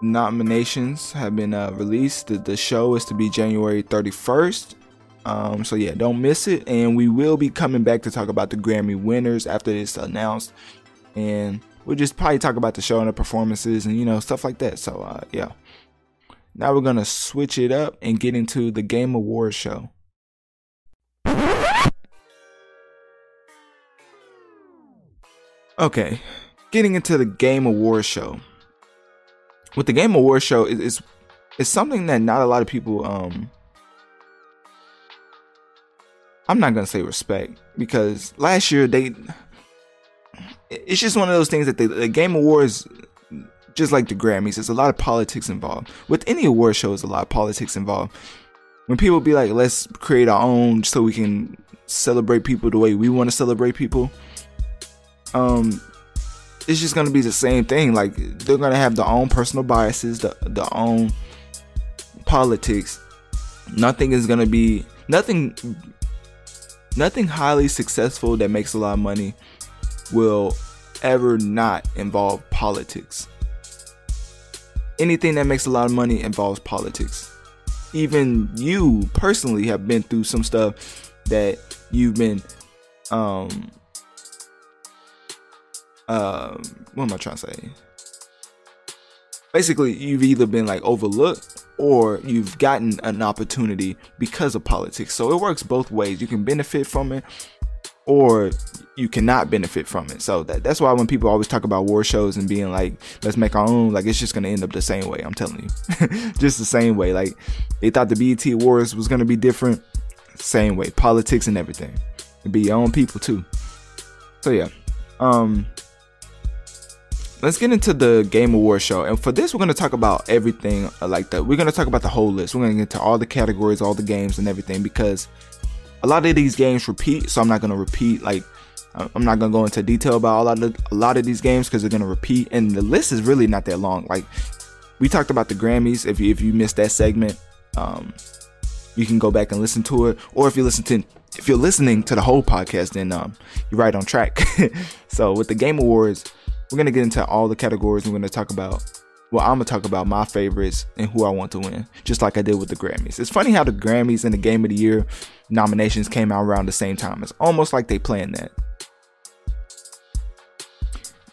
nominations have been uh, released. The, the, show is to be January 31st. Um, so yeah, don't miss it. And we will be coming back to talk about the Grammy winners after it's announced. And we'll just probably talk about the show and the performances and you know stuff like that. So uh, yeah. Now we're gonna switch it up and get into the Game Awards show. Okay, getting into the Game Awards show. With the Game Awards show, it's it's something that not a lot of people um I'm not gonna say respect because last year they it's just one of those things that they, the Game Awards just like the Grammys, there's a lot of politics involved. With any award show, there's a lot of politics involved. When people be like, let's create our own so we can celebrate people the way we want to celebrate people, um, it's just gonna be the same thing. Like they're gonna have their own personal biases, the their own politics. Nothing is gonna be nothing. Nothing highly successful that makes a lot of money will ever not involve politics anything that makes a lot of money involves politics. Even you personally have been through some stuff that you've been um uh, what am I trying to say? Basically, you've either been like overlooked or you've gotten an opportunity because of politics. So it works both ways. You can benefit from it or you cannot benefit from it. So that, that's why when people always talk about war shows and being like, let's make our own, like it's just gonna end up the same way. I'm telling you, just the same way. Like they thought the BET Awards was gonna be different, same way. Politics and everything. It'd be your own people too. So yeah, um, let's get into the Game Award show. And for this, we're gonna talk about everything uh, like that. We're gonna talk about the whole list. We're gonna get to all the categories, all the games, and everything because a lot of these games repeat, so I'm not gonna repeat like I'm not gonna go into detail about a lot of a lot of these games because they're gonna repeat, and the list is really not that long. Like we talked about the Grammys. If you if you missed that segment, um, you can go back and listen to it. Or if you listen to if you're listening to the whole podcast, then um, you're right on track. so with the Game Awards, we're gonna get into all the categories. We're gonna talk about well, I'm gonna talk about my favorites and who I want to win, just like I did with the Grammys. It's funny how the Grammys and the Game of the Year nominations came out around the same time. It's almost like they planned that.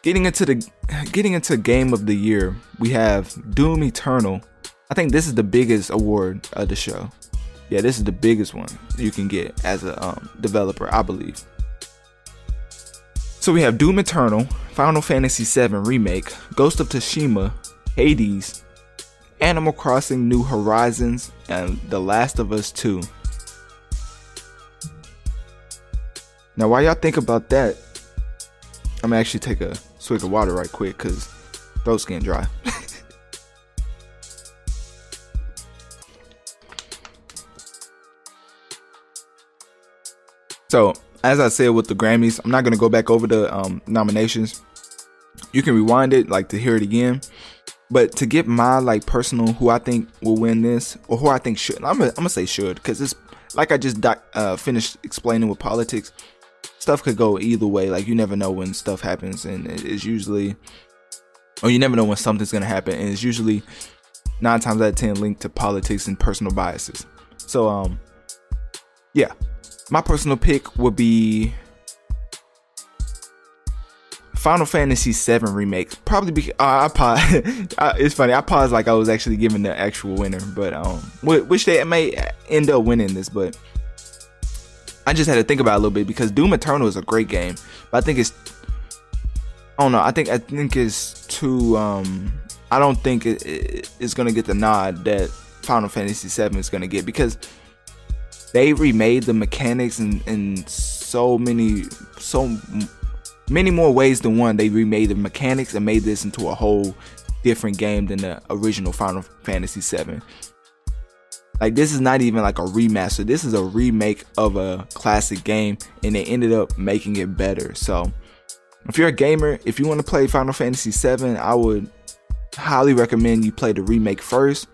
Getting into the getting into Game of the Year, we have Doom Eternal. I think this is the biggest award of the show. Yeah, this is the biggest one you can get as a um, developer, I believe. So we have Doom Eternal, Final Fantasy VII Remake, Ghost of Tsushima, Hades, Animal Crossing New Horizons, and The Last of Us 2. Now, while y'all think about that, I'm gonna actually take a swig of water right quick because throat's getting dry. so, as I said with the Grammys, I'm not gonna go back over the um, nominations. You can rewind it, like to hear it again. But to get my like personal, who I think will win this, or who I think should, I'm gonna, I'm gonna say should, because it's like I just doc, uh, finished explaining with politics. Stuff could go either way. Like you never know when stuff happens, and it's usually, or you never know when something's gonna happen, and it's usually nine times out of ten linked to politics and personal biases. So um, yeah, my personal pick would be Final Fantasy VII remake. Probably because uh, I pause. it's funny. I paused like I was actually giving the actual winner, but um, which they may end up winning this, but I just had to think about it a little bit because Doom Eternal is a great game, but I think it's. I don't know. I think I think it's too. Um, I don't think it, it, it's gonna get the nod that Final Fantasy VII is gonna get because they remade the mechanics in, in so many so many more ways than one. They remade the mechanics and made this into a whole different game than the original Final Fantasy VII. Like this is not even like a remaster. This is a remake of a classic game, and they ended up making it better. So, if you're a gamer, if you want to play Final Fantasy VII, I would highly recommend you play the remake first,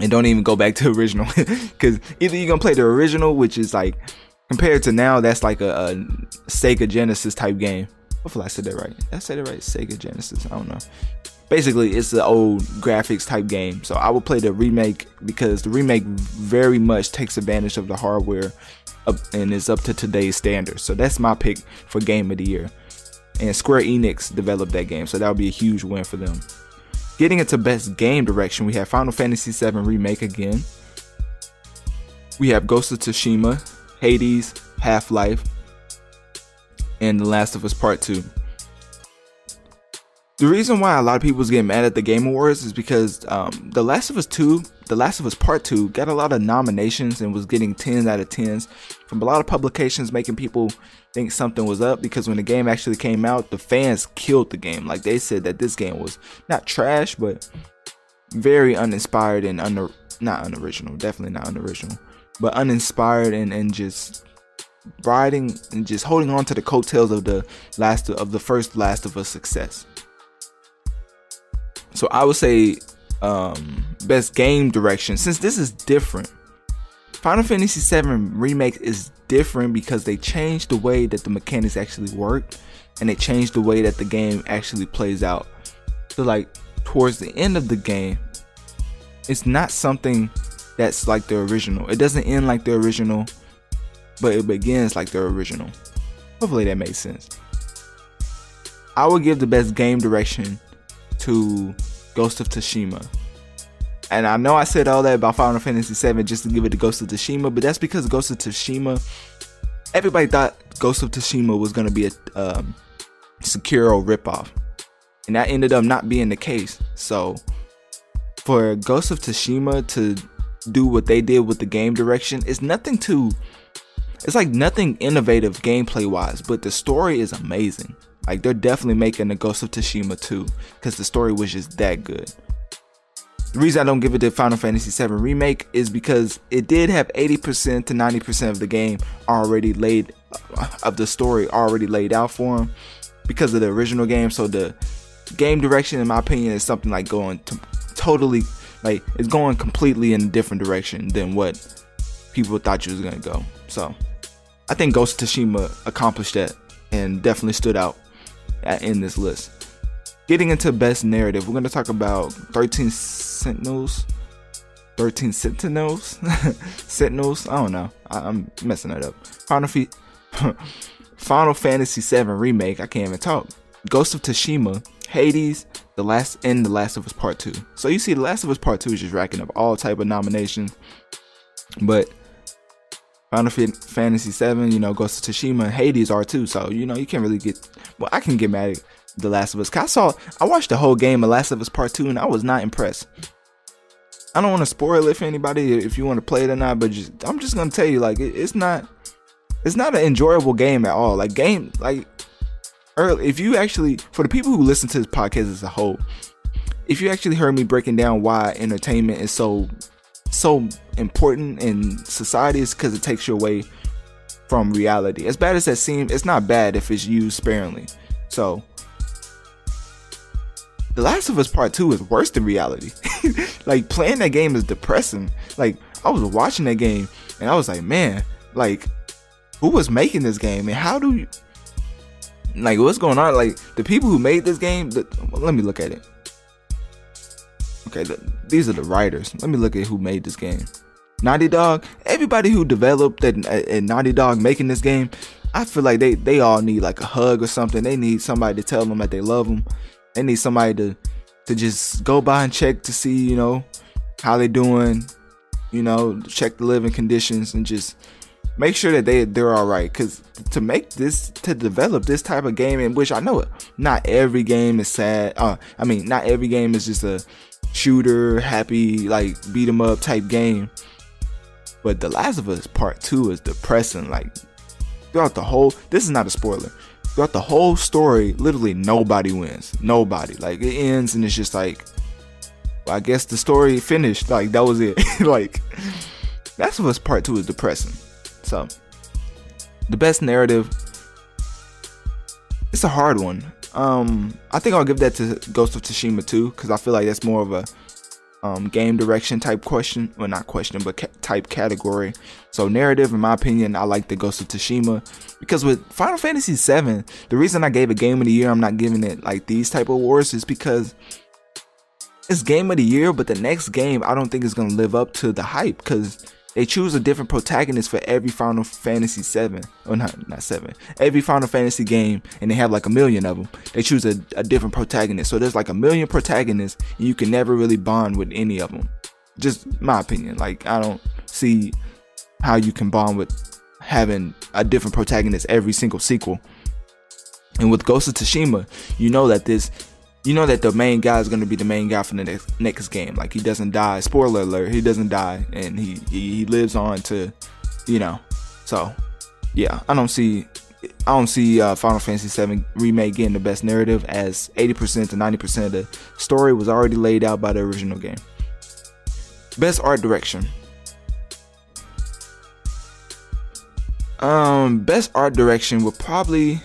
and don't even go back to original. Because either you're gonna play the original, which is like compared to now, that's like a, a Sega Genesis type game. Hopefully, I said that right. Did I said it right. Sega Genesis. I don't know. Basically, it's the old graphics type game. So I would play the remake because the remake very much takes advantage of the hardware and is up to today's standards. So that's my pick for game of the year. And Square Enix developed that game, so that would be a huge win for them. Getting into best game direction, we have Final Fantasy VII Remake again. We have Ghost of Tsushima, Hades, Half Life, and The Last of Us Part 2. The reason why a lot of people was getting mad at the Game Awards is because um, The Last of Us 2, The Last of Us Part 2 got a lot of nominations and was getting 10s out of 10s from a lot of publications making people think something was up because when the game actually came out, the fans killed the game. Like they said that this game was not trash, but very uninspired and under not unoriginal, definitely not unoriginal but uninspired and, and just riding and just holding on to the coattails of the last of the first Last of Us success. So I would say um, best game direction since this is different. Final Fantasy VII remake is different because they changed the way that the mechanics actually work and they changed the way that the game actually plays out. So like towards the end of the game, it's not something that's like the original. It doesn't end like the original, but it begins like the original. Hopefully that makes sense. I would give the best game direction to Ghost of Tsushima. And I know I said all that about Final Fantasy VII just to give it to Ghost of Tsushima, but that's because Ghost of Tsushima, everybody thought Ghost of Tsushima was going to be a um, Sekiro ripoff. And that ended up not being the case. So for Ghost of Tsushima to do what they did with the game direction. It's nothing too it's like nothing innovative gameplay wise, but the story is amazing. Like they're definitely making the Ghost of Tsushima 2 because the story was just that good. The reason I don't give it to Final Fantasy VII Remake is because it did have 80% to 90% of the game already laid of the story already laid out for him because of the original game. So the game direction, in my opinion, is something like going to totally like it's going completely in a different direction than what people thought you was gonna go. So I think Ghost of Tsushima accomplished that and definitely stood out in this list. Getting into best narrative, we're gonna talk about 13 Sentinels. 13 Sentinels? Sentinels? I don't know. I, am messing it up. Final, Final Fantasy VII Remake. I can't even talk. Ghost of Tsushima. Hades, The Last and The Last of Us Part 2. So you see The Last of Us Part 2 is just racking up all type of nominations. But Final Fantasy 7, you know, Ghost of Tsushima, Hades are too. So, you know, you can't really get, well, I can get mad at The Last of Us. I saw, I watched the whole game of Last of Us Part 2 and I was not impressed. I don't want to spoil it for anybody if you want to play it or not, but just, I'm just to tell you, like, it, it's not, it's not an enjoyable game at all. Like, game, like, early, if you actually, for the people who listen to this podcast as a whole, if you actually heard me breaking down why entertainment is so so important in society is because it takes you away from reality. As bad as that seems, it's not bad if it's used sparingly. So, The Last of Us Part 2 is worse than reality. like, playing that game is depressing. Like, I was watching that game and I was like, man, like, who was making this game and how do you. Like, what's going on? Like, the people who made this game, the, well, let me look at it. Okay, the, these are the writers. Let me look at who made this game. Naughty Dog. Everybody who developed that and Naughty Dog making this game, I feel like they they all need like a hug or something. They need somebody to tell them that they love them. They need somebody to to just go by and check to see you know how they doing. You know, check the living conditions and just make sure that they they're all right. Cause to make this to develop this type of game, in which I know it, not every game is sad. Uh, I mean, not every game is just a shooter, happy, like beat 'em up type game. But The Last of Us Part 2 is depressing. Like throughout the whole this is not a spoiler. Throughout the whole story, literally nobody wins. Nobody. Like it ends and it's just like I guess the story finished. Like that was it. like Last of Us Part 2 is depressing. So the best narrative it's a hard one. Um, I think I'll give that to Ghost of Tsushima too, because I feel like that's more of a um, game direction type question. Well, not question, but ca- type category. So narrative, in my opinion, I like the Ghost of Tsushima because with Final Fantasy VII, the reason I gave it Game of the Year, I'm not giving it like these type of awards, is because it's Game of the Year, but the next game I don't think is gonna live up to the hype because they choose a different protagonist for every Final Fantasy 7 or not not 7 every Final Fantasy game and they have like a million of them they choose a, a different protagonist. So there's like a million protagonists and you can never really bond with any of them just my opinion. Like I don't see how you can bond with having a different protagonist every single sequel. And with Ghost of Tsushima you know that this you know that the main guy is going to be the main guy for the next, next game. Like he doesn't die. Spoiler alert: he doesn't die, and he, he lives on to, you know. So, yeah, I don't see I don't see uh, Final Fantasy VII remake getting the best narrative as 80% to 90% of the story was already laid out by the original game. Best art direction. Um, best art direction would probably.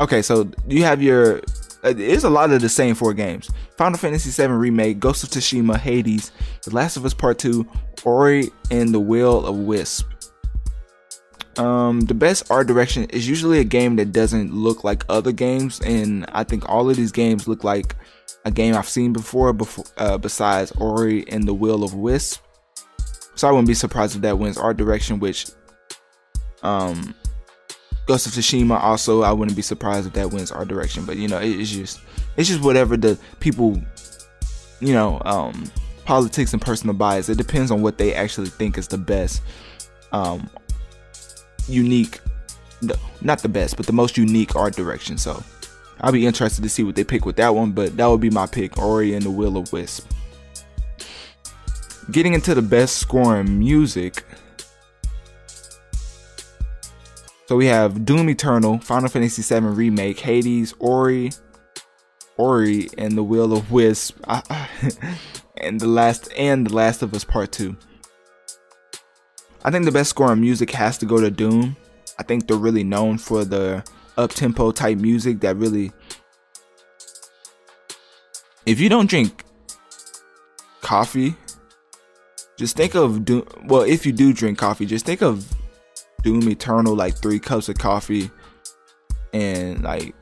Okay, so you have your uh, it's a lot of the same four games. Final Fantasy VII Remake, Ghost of Tsushima, Hades, The Last of Us Part 2, Ori, and The Will of Wisp. Um, the best art direction is usually a game that doesn't look like other games, and I think all of these games look like a game I've seen before, before uh, besides Ori and The Will of Wisp. So I wouldn't be surprised if that wins art direction, which um Ghost of Tsushima also I wouldn't be surprised if that wins art direction, but you know it's just it's just whatever the people you know um politics and personal bias. It depends on what they actually think is the best um unique not the best, but the most unique art direction. So I'll be interested to see what they pick with that one, but that would be my pick, Ori and the Will of Wisp. Getting into the best scoring music, So we have Doom Eternal, Final Fantasy VII Remake, Hades, Ori, Ori, and the Will of Wisp, ah, ah. and the last and the Last of Us Part Two. I think the best score in music has to go to Doom. I think they're really known for the up tempo type music that really. If you don't drink coffee, just think of Doom. Well, if you do drink coffee, just think of Doom Eternal like three cups of coffee and like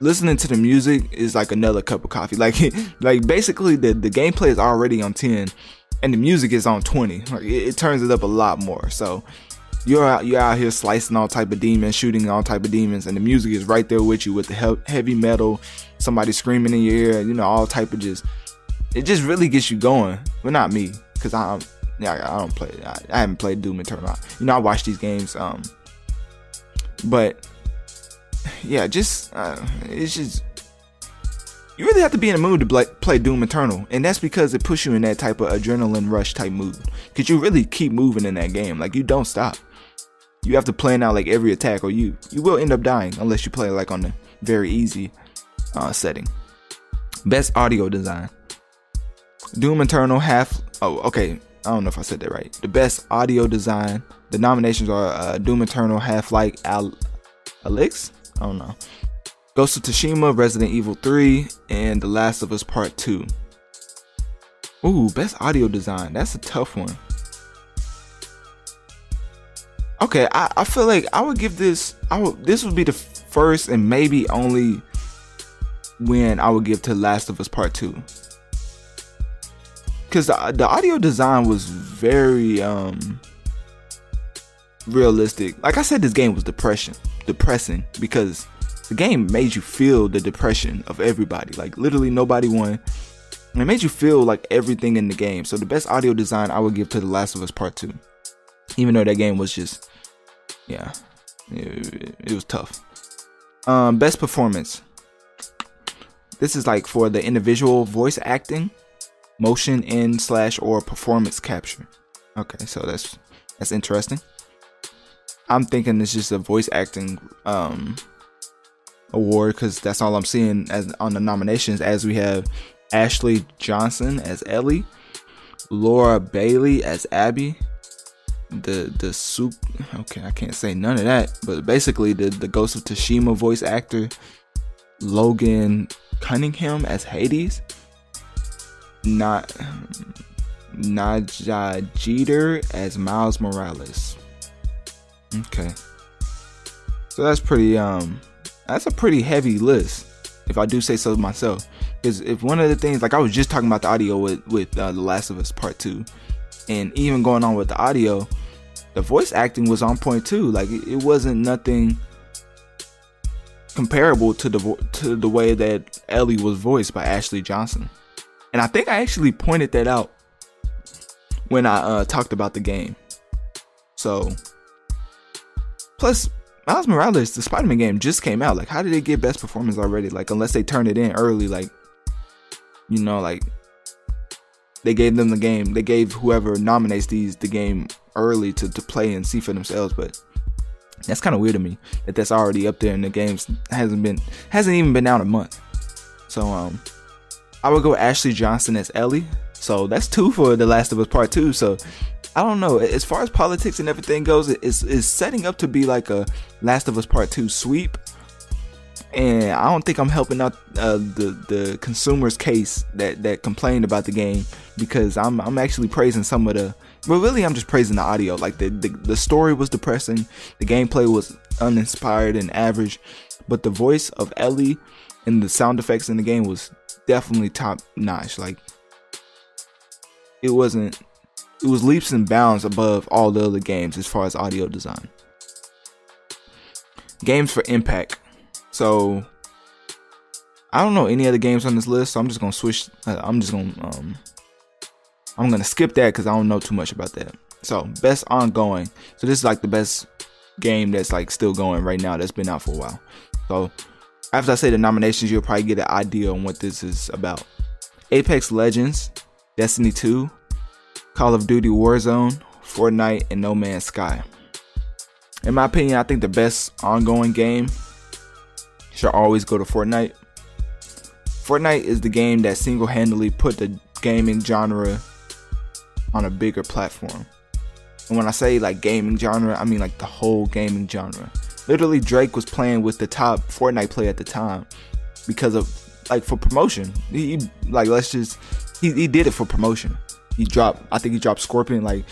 listening to the music is like another cup of coffee. Like like basically the the gameplay is already on 10 and the music is on 20. Like it, it turns it up a lot more. So you're out you're out here slicing all type of demons, shooting all type of demons and the music is right there with you with the he- heavy metal, somebody screaming in your ear, you know, all type of just it just really gets you going. But not me cuz I'm yeah, I don't play. I, I haven't played Doom Eternal. You know, I watch these games. Um, but yeah, just uh, it's just you really have to be in a mood to play, play Doom Eternal, and that's because it puts you in that type of adrenaline rush type mood. Cause you really keep moving in that game, like you don't stop. You have to plan out like every attack, or you you will end up dying unless you play like on the very easy uh, setting. Best audio design. Doom Eternal half. Oh, okay. I don't know if I said that right. The best audio design. The nominations are uh, Doom Eternal, Half Life, Alyx. I don't know. Ghost of Tsushima, Resident Evil 3, and The Last of Us Part 2. Ooh, best audio design. That's a tough one. Okay, I, I feel like I would give this. I would, this would be the first and maybe only win I would give to Last of Us Part 2 because the, the audio design was very um realistic. Like I said, this game was depression, depressing because the game made you feel the depression of everybody. Like literally nobody won. It made you feel like everything in the game. So the best audio design I would give to The Last of Us Part Two, even though that game was just, yeah, it, it was tough. Um, best performance. This is like for the individual voice acting motion in slash or performance capture. Okay, so that's that's interesting. I'm thinking it's just a voice acting um award because that's all I'm seeing as on the nominations. As we have Ashley Johnson as Ellie, Laura Bailey as Abby, the the soup. Okay, I can't say none of that, but basically the the Ghost of Tsushima voice actor Logan Cunningham as Hades, not Nadji Jeter as Miles Morales. Okay, so that's pretty um that's a pretty heavy list, if I do say so myself. Because if one of the things, like I was just talking about the audio with with uh, The Last of Us Part Two, and even going on with the audio, the voice acting was on point too. Like it, it wasn't nothing comparable to the to the way that Ellie was voiced by Ashley Johnson, and I think I actually pointed that out when I uh, talked about the game. So, plus Miles Morales, the Spider-Man game just came out. Like, how did they get best performance already? Like, unless they turned it in early, like, you know, like they gave them the game. They gave whoever nominates these the game early to, to play and see for themselves. But that's kind of weird to me that that's already up there and the games hasn't been hasn't even been out a month. So um, I would go Ashley Johnson as Ellie. So that's two for The Last of Us Part Two. So I don't know. As far as politics and everything goes, it's, it's setting up to be like a Last of Us Part 2 sweep. And I don't think I'm helping out uh, the the consumer's case that that complained about the game because I'm I'm actually praising some of the well really I'm just praising the audio like the, the the story was depressing the gameplay was uninspired and average but the voice of Ellie and the sound effects in the game was definitely top notch like it wasn't it was leaps and bounds above all the other games as far as audio design. Games for impact. So I don't know any other games on this list, so I'm just gonna switch. Uh, I'm just gonna um, I'm gonna skip that because I don't know too much about that. So best ongoing. So this is like the best game that's like still going right now that's been out for a while. So after I say the nominations, you'll probably get an idea on what this is about. Apex Legends, Destiny 2, Call of Duty Warzone, Fortnite, and No Man's Sky. In my opinion, I think the best ongoing game should always go to Fortnite. Fortnite is the game that single handedly put the gaming genre on a bigger platform. And when I say like gaming genre, I mean like the whole gaming genre. Literally, Drake was playing with the top Fortnite player at the time because of like for promotion. He like let's just he, he did it for promotion he dropped I think he dropped Scorpion like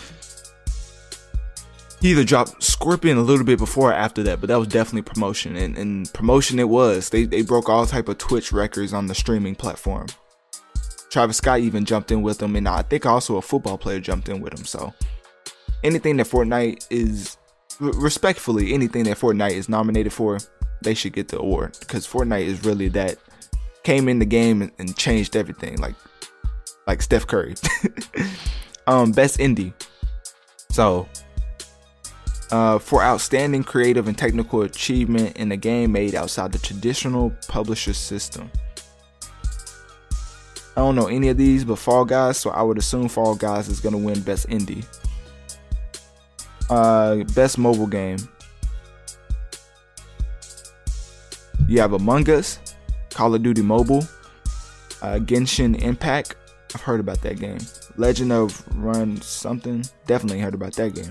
he either dropped Scorpion a little bit before or after that, but that was definitely promotion. And, and promotion it was. They they broke all type of Twitch records on the streaming platform. Travis Scott even jumped in with them, and I think also a football player jumped in with him. So anything that Fortnite is respectfully, anything that Fortnite is nominated for, they should get the award because Fortnite is really that came in the game and, changed everything. Like like Steph Curry. Um, best indie. So, uh, for outstanding creative and technical achievement in a game made outside the traditional publisher system. I don't know any of these, but Fall Guys, so I would assume Fall Guys is gonna win Best Indie. Uh, best mobile game. You have Among Us, Call of Duty Mobile, uh, Genshin Impact. I've heard about that game. Legend of Run something. Definitely heard about that game.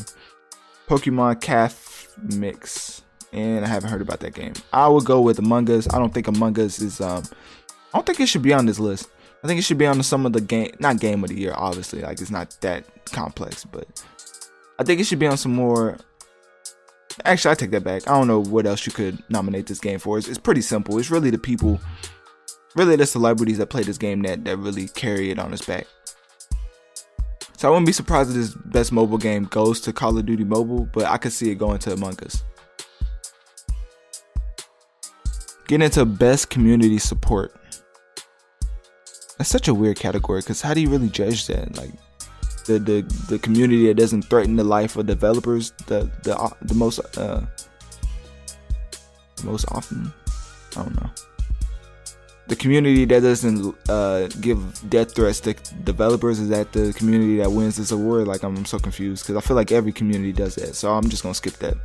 Pokemon Cafe Mix, and I haven't heard about that game. I would go with Among Us. I don't think Among Us is. Um, I don't think it should be on this list. I think it should be on some of the game, not game of the year, obviously. Like it's not that complex, but I think it should be on some more. Actually, I take that back. I don't know what else you could nominate this game for. It's, it's pretty simple. It's really the people, really the celebrities that play this game that that really carry it on its back. So I wouldn't be surprised if this best mobile game goes to Call of Duty Mobile, but I could see it going to Among Us. Getting into best community support. That's such a weird category because how do you really judge that? Like the the the community that doesn't threaten the life of developers the the uh, the most uh most often. I don't know. The community that doesn't uh, give death threats to developers is that the community that wins this award. Like I'm so confused because I feel like every community does that. So I'm just gonna skip that.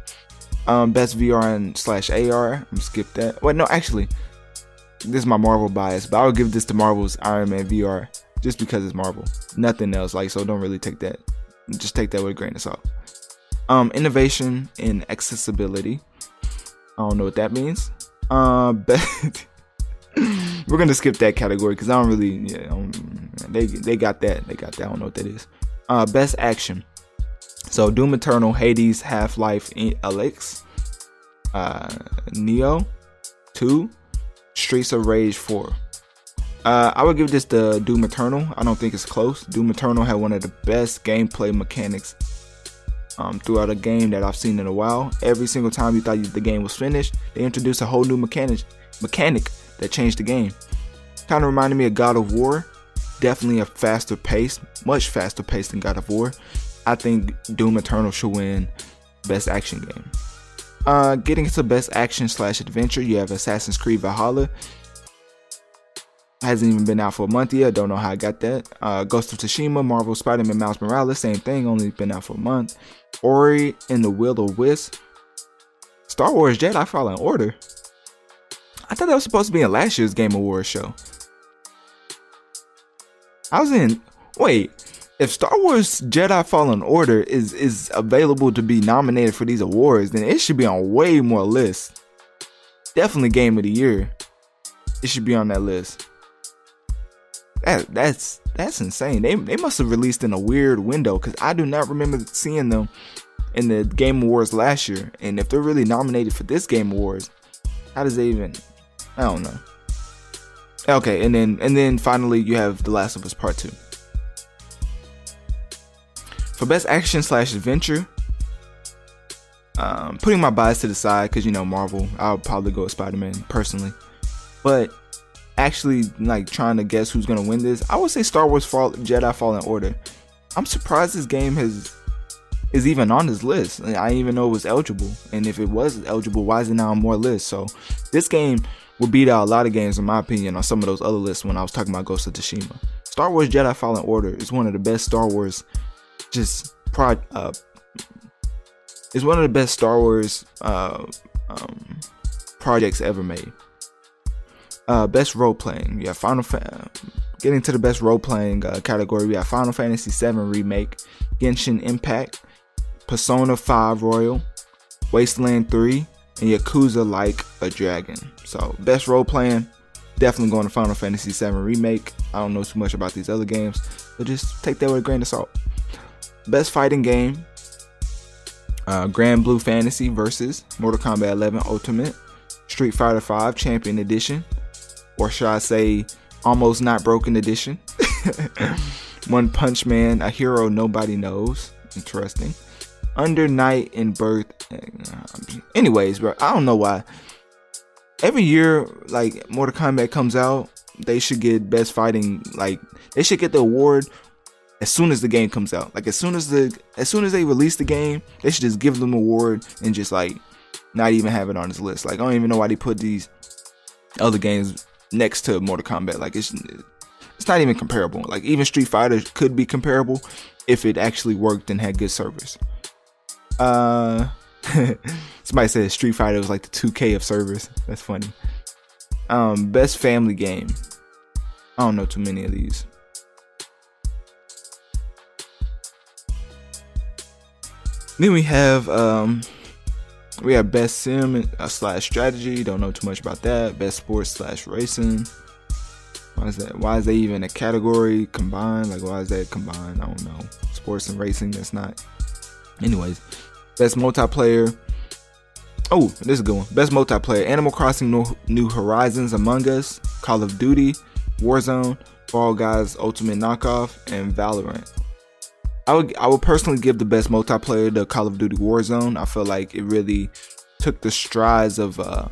Um, best VR and slash AR. I'm skip that. Wait, no, actually, this is my Marvel bias, but I would give this to Marvel's Iron Man VR just because it's Marvel. Nothing else. Like so, don't really take that. Just take that with a grain of salt. Um, innovation in accessibility. I don't know what that means. Uh, but we're gonna skip that category because I don't really. Yeah, don't, they they got that. They got that. I don't know what that is. Uh, best action. So Doom Eternal, Hades, Half Life, Alyx, uh, Nioh, Two, Streets of Rage 4. Uh, I would give this to Doom Eternal. I don't think it's close. Doom Eternal had one of the best gameplay mechanics um, throughout a game that I've seen in a while. Every single time you thought the game was finished, they introduced a whole new mechanic mechanic that changed the game. Kind of reminded me of God of War. Definitely a faster pace, much faster pace than God of War. I think Doom Eternal should win Best Action Game. Uh, getting into Best Action slash Adventure, you have Assassin's Creed Valhalla. Hasn't even been out for a month yet. Don't know how I got that. Uh, Ghost of Tsushima, Marvel Spider-Man, Miles Morales, same thing. Only been out for a month. Ori and the Will of Wisp. Star Wars Jedi Fallen Order. I thought that was supposed to be in last year's Game Awards show. I was in. Wait, if Star Wars Jedi Fallen Order is is available to be nominated for these awards, then it should be on way more lists. Definitely Game of the Year. It should be on that list. That that's that's insane. They they must have released in a weird window because I do not remember seeing them in the Game Awards last year. And if they're really nominated for this Game Awards, how does they even? I don't know. Okay, and then and then finally you have The Last of Us Part Two. For best action slash adventure, um, putting my bias to the side because you know Marvel, I'll probably go with Spider Man personally. But actually, like trying to guess who's gonna win this, I would say Star Wars Fall- Jedi Fallen Order. I'm surprised this game has is even on this list. I didn't even know it was eligible, and if it was eligible, why is it now on more lists? So this game will beat out a lot of games, in my opinion, on some of those other lists when I was talking about Ghost of Tsushima. Star Wars Jedi Fallen Order is one of the best Star Wars just pro uh is one of the best Star Wars uh um projects ever made. Uh best role playing. Yeah, Final Fa- getting to the best role playing uh, category. We have Final Fantasy VII remake, Genshin Impact, Persona 5 Royal, Wasteland 3, and Yakuza Like a Dragon. So best role playing, definitely going to Final Fantasy VII remake. I don't know too much about these other games, but just take that with a grain of salt. Best fighting game uh, Granblue Fantasy versus Mortal Kombat 11 Ultimate, Street Fighter 5 Champion Edition, or should I say, Almost Not Broken Edition, One Punch Man, A Hero Nobody Knows. Interesting. Under Night in Birth. Eh, Anyways, bro, I don't know why. Every year, like Mortal Kombat comes out, they should get best fighting. Like they should get the award as soon as the game comes out. Like as soon as the as soon as they release the game, they should just give them award and just like not even have it on his list. Like I don't even know why they put these other games next to Mortal Kombat. Like it's it's not even comparable. Like even Street Fighter could be comparable if it actually worked and had good service. Uh somebody said Street Fighter was like the 2K of servers. That's funny. Um best family game. I don't know too many of these. Then we have um we have best sim uh, slash strategy. Don't know too much about that. Best sports slash racing. Why is that? Why is they even a category combined? Like why is that combined? I don't know. Sports and racing. That's not. Anyways, best multiplayer. Oh, this is a good one. Best multiplayer: Animal Crossing New Horizons, Among Us, Call of Duty, Warzone, Fall Guys Ultimate Knockoff, and Valorant. I would I would personally give the best multiplayer to Call of Duty Warzone. I feel like it really took the strides of uh,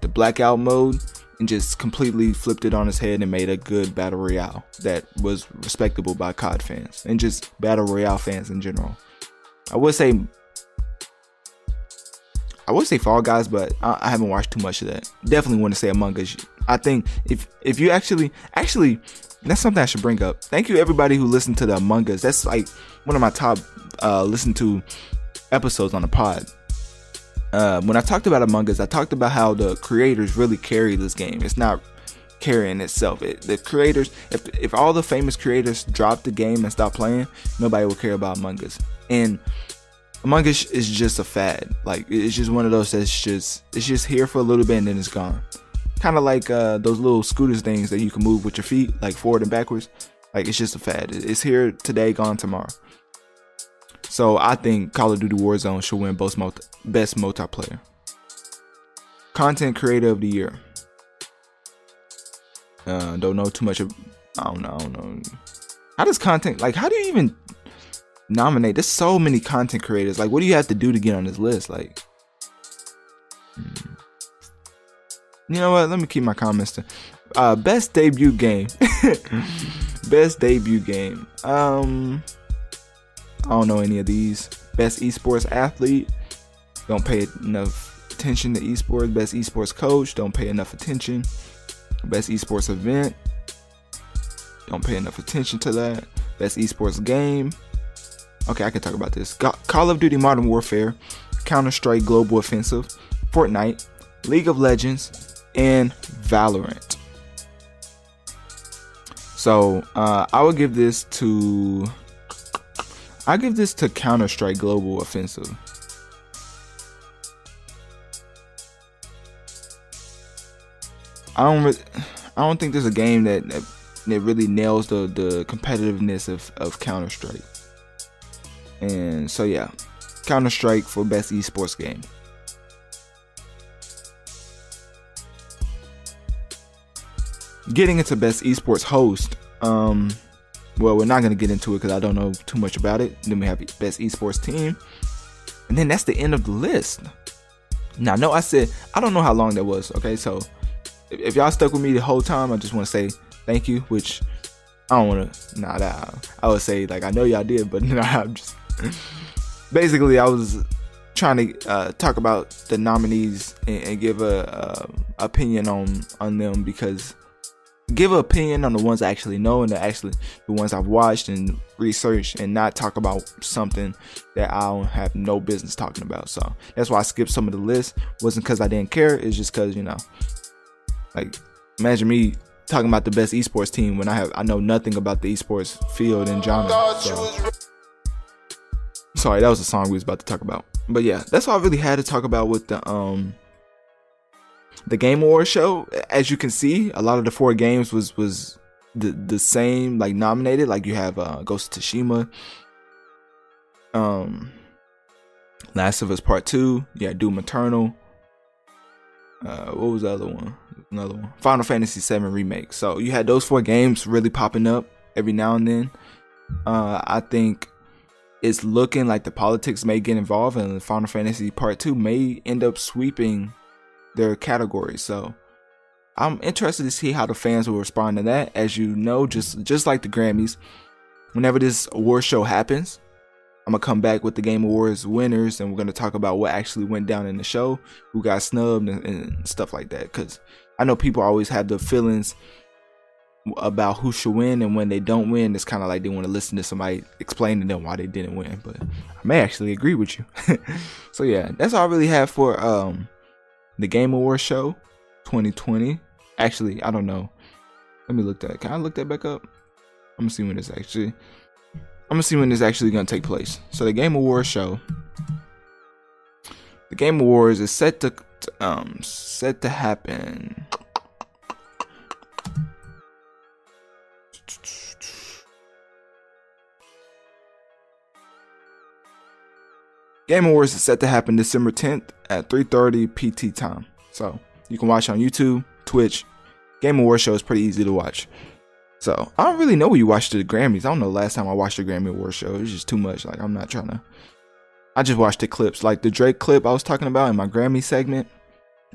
the blackout mode and just completely flipped it on its head and made a good battle royale that was respectable by COD fans and just battle royale fans in general. I would say I would say Fall Guys, but I, I haven't watched too much of that. Definitely want to say Among Us. I think if if you actually actually that's something I should bring up. Thank you everybody who listened to the Among Us. That's like one of my top uh listened to episodes on the pod. Uh, when I talked about Among Us, I talked about how the creators really carry this game. It's not carrying itself. It, the creators, if if all the famous creators drop the game and stop playing, nobody will care about Among Us. And Among Us is just a fad. Like it's just one of those that's just it's just here for a little bit and then it's gone kind of like uh, those little scooters things that you can move with your feet, like forward and backwards. Like it's just a fad. It's here today, gone tomorrow. So I think Call of Duty Warzone should win both multi- best multiplayer. Content Creator of the Year. Uh, don't know too much. Of, I don't know. I don't know. How does content like? How do you even nominate? There's so many content creators. Like, what do you have to do to get on this list? Like, You know what? Let me keep my comments to uh, best debut game. best debut game. Um, I don't know any of these. Best esports athlete. Don't pay enough attention to esports. Best esports coach. Don't pay enough attention. Best esports event. Don't pay enough attention to that. Best esports game. Okay, I can talk about this. Call of Duty Modern Warfare, Counter Strike Global Offensive, Fortnite, League of Legends, and Valorant. So uh, I would give this to I give this to Counter Strike Global Offensive. I don't re- I don't think there's a game that, that that really nails the the competitiveness of of Counter Strike. And so yeah, Counter Strike for best esports game. Getting into best esports host. Um, well, we're not going to get into it because I don't know too much about it. Then we have best esports team, and then that's the end of the list. Now, no, I said I don't know how long that was. Okay, so if, if y'all stuck with me the whole time, I just want to say thank you. Which I don't want to. Nah, nah, I would say like I know y'all did, but nah, I'm just basically I was trying to uh, talk about the nominees and, and give a, a opinion on on them because give an opinion on the ones I actually know and the actually the ones I've watched and researched and not talk about something that I don't have no business talking about. So that's why I skipped some of the list. wasn't because I didn't care. It's just because you know, like imagine me talking about the best esports team when I have I know nothing about the esports field and genre. So. Sorry, that was the song we was about to talk about. But yeah, that's all I really had to talk about with the um the Game Awards show, as you can see, a lot of the four games was was the the same, like nominated. Like you have uh, Ghost of Tsushima, um, Last of Us Part Two, yeah, Doom Eternal. Uh, what was the other one? Another one, Final Fantasy VII Remake. So you had those four games really popping up every now and then. Uh, I think it's looking like the politics may get involved, and Final Fantasy Part Two may end up sweeping their categories. So I'm interested to see how the fans will respond to that. As you know, just just like the Grammys, whenever this award show happens, I'm gonna come back with the Game Awards winners, and we're gonna talk about what actually went down in the show, who got snubbed, and, and stuff like that. Because I know people always have the feelings about who should win, and when they don't win, it's kind of like they want to listen to somebody explain to them why they didn't win. But I may actually agree with you. so yeah, that's all I really have for um the Game Awards show 2020. Actually, I don't know. Let me look that. Can I look that back up? I'm gonna see when it's actually. I'm gonna see when it's actually gonna take place. So the Game Awards show. The Game Awards is set to um set to happen. Game Awards is set to happen December 10th at 3:30 PT time. So you can watch on YouTube, Twitch. Game Awards show is pretty easy to watch. So I don't really know where you watched the Grammys. I don't know last time I watched the Grammy Award show. It's just too much. Like I'm not trying to. I just watched the clips, like the Drake clip I was talking about in my Grammy segment.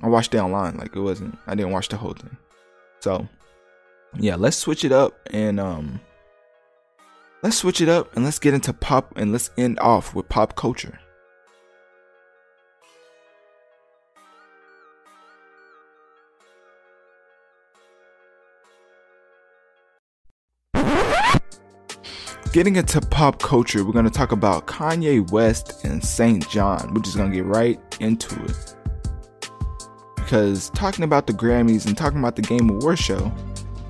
I watched it online. Like it wasn't. I didn't watch the whole thing. So yeah, let's switch it up and um. Let's switch it up and let's get into pop and let's end off with pop culture. Getting into pop culture, we're going to talk about Kanye West and SAINt JHN. We're just going to get right into it. Because talking about the Grammys and talking about the Game Awards show,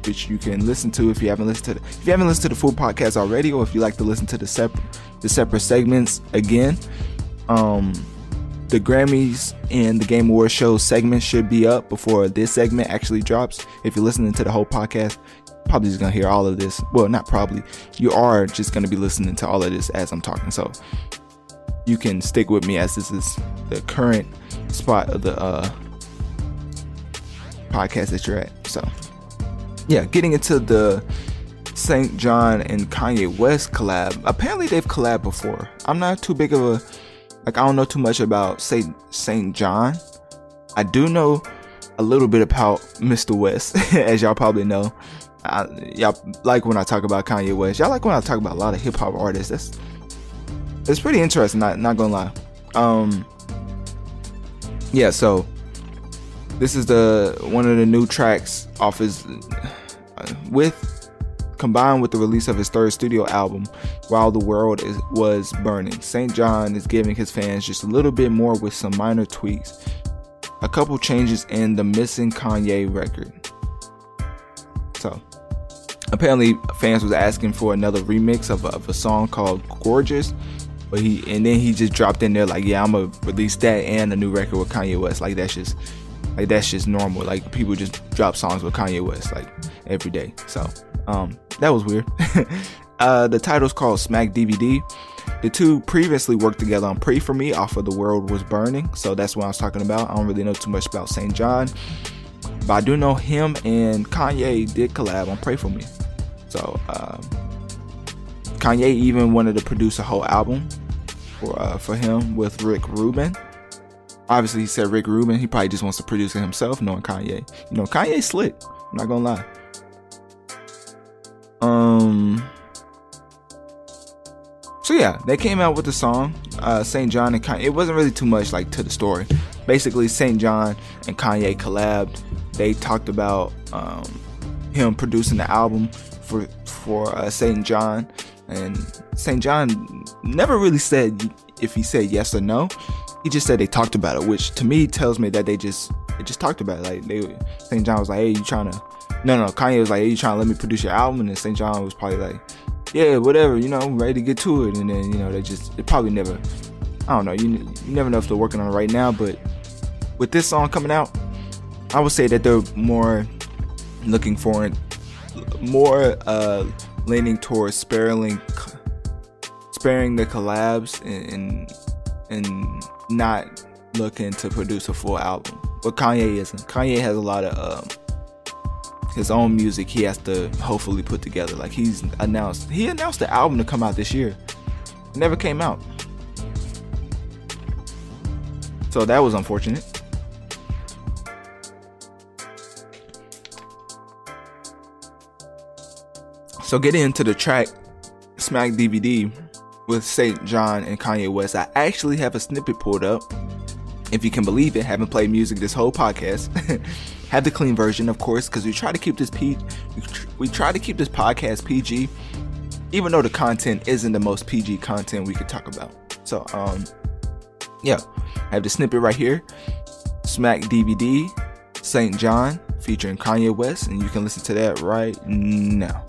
which you can listen to if you haven't listened to the, if you haven't listened to the full podcast already, or if you like to listen to the separate the separate segments again, um, the Grammys and the Game Awards show segment should be up before this segment actually drops. If you're listening to the whole podcast, probably just gonna hear all of this. Well, not probably. You are just gonna be listening to all of this as I'm talking. So you can stick with me as this is the current spot of the uh, podcast that you're at. So yeah, getting into the SAINt JHN and Kanye West collab. Apparently they've collabed before. I'm not too big of a like I don't know too much about Saint SAINt JHN. I do know a little bit about Mr. West, as y'all probably know. I, y'all like when I talk about Kanye West. Y'all like when I talk about a lot of hip hop artists. That's it's pretty interesting. Not not gonna lie. Um, yeah. So this is the one of the new tracks off his with combined with the release of his third studio album, While the World is, Was Burning. SAINt JHN is giving his fans just a little bit more with some minor tweaks. A couple changes in the Missing Kanye record. So, apparently fans was asking for another remix of a, of a song called Gorgeous, but he and then he just dropped in there like, yeah, I'm gonna release that and a new record with Kanye West. Like that's just like that's just normal. Like people just drop songs with Kanye West like every day. So um, that was weird. uh, the title's called Smack DVD. The two previously worked together on Pray For Me off of The World Was Burning, so that's what I was talking about. I don't really know too much about SAINt JHN, but I do know him and Kanye did collab on Pray For Me. So, um, Kanye even wanted to produce a whole album for uh, for him with Rick Rubin. Obviously, he said Rick Rubin. He probably just wants to produce it himself, knowing Kanye. You know, Kanye's slick. I'm not gonna lie. Um. So yeah, they came out with the song uh, SAINt JHN and Kanye. It wasn't really too much like to the story. Basically, SAINt JHN and Kanye collabed. They talked about um, him producing the album for for uh, SAINt JHN, and SAINt JHN never really said if he said yes or no. He just said they talked about it, which to me tells me that they just they just talked about it. Like they SAINt JHN was like, "Hey, you trying to no, no, Kanye was like, hey, you trying to let me produce your album? And SAINt JHN was probably like, yeah, whatever, you know, I'm ready to get to it. And then, you know, they just, they probably never, I don't know, you, you never know if they're working on it right now, but with this song coming out, I would say that they're more looking for it, more uh, leaning towards sparing, sparing the collabs and, and not looking to produce a full album. But Kanye isn't. Kanye has a lot of um, his own music he has to hopefully put together. Like he's announced, he announced the album to come out this year. It never came out. So that was unfortunate. So getting into the track, Smack DVD with SAINt JHN and Kanye West. I actually have a snippet pulled up. If you can believe it, haven't played music this whole podcast. have the clean version, of course, because we try to keep this P. We try to keep this podcast PG, even though the content isn't the most PG content we could talk about. So, um, yeah, I have the snippet right here. Smack DVD, SAINt JHN, featuring Kanye West, and you can listen to that right now.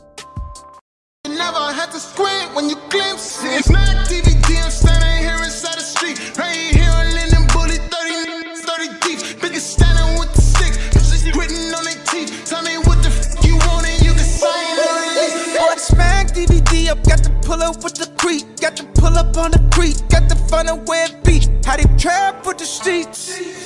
To squint when you glimpse it. Smack DVD, I'm standing here inside the street, right here on Linden Bully, 30, 30 deep. Biggest standing with the six, just quitting on their teeth. Tell me what the f you want and you can sign it. Smack DVD, I've got to pull up with the creek, got to pull up on the creek, got to find a way it be. How they trap with the streets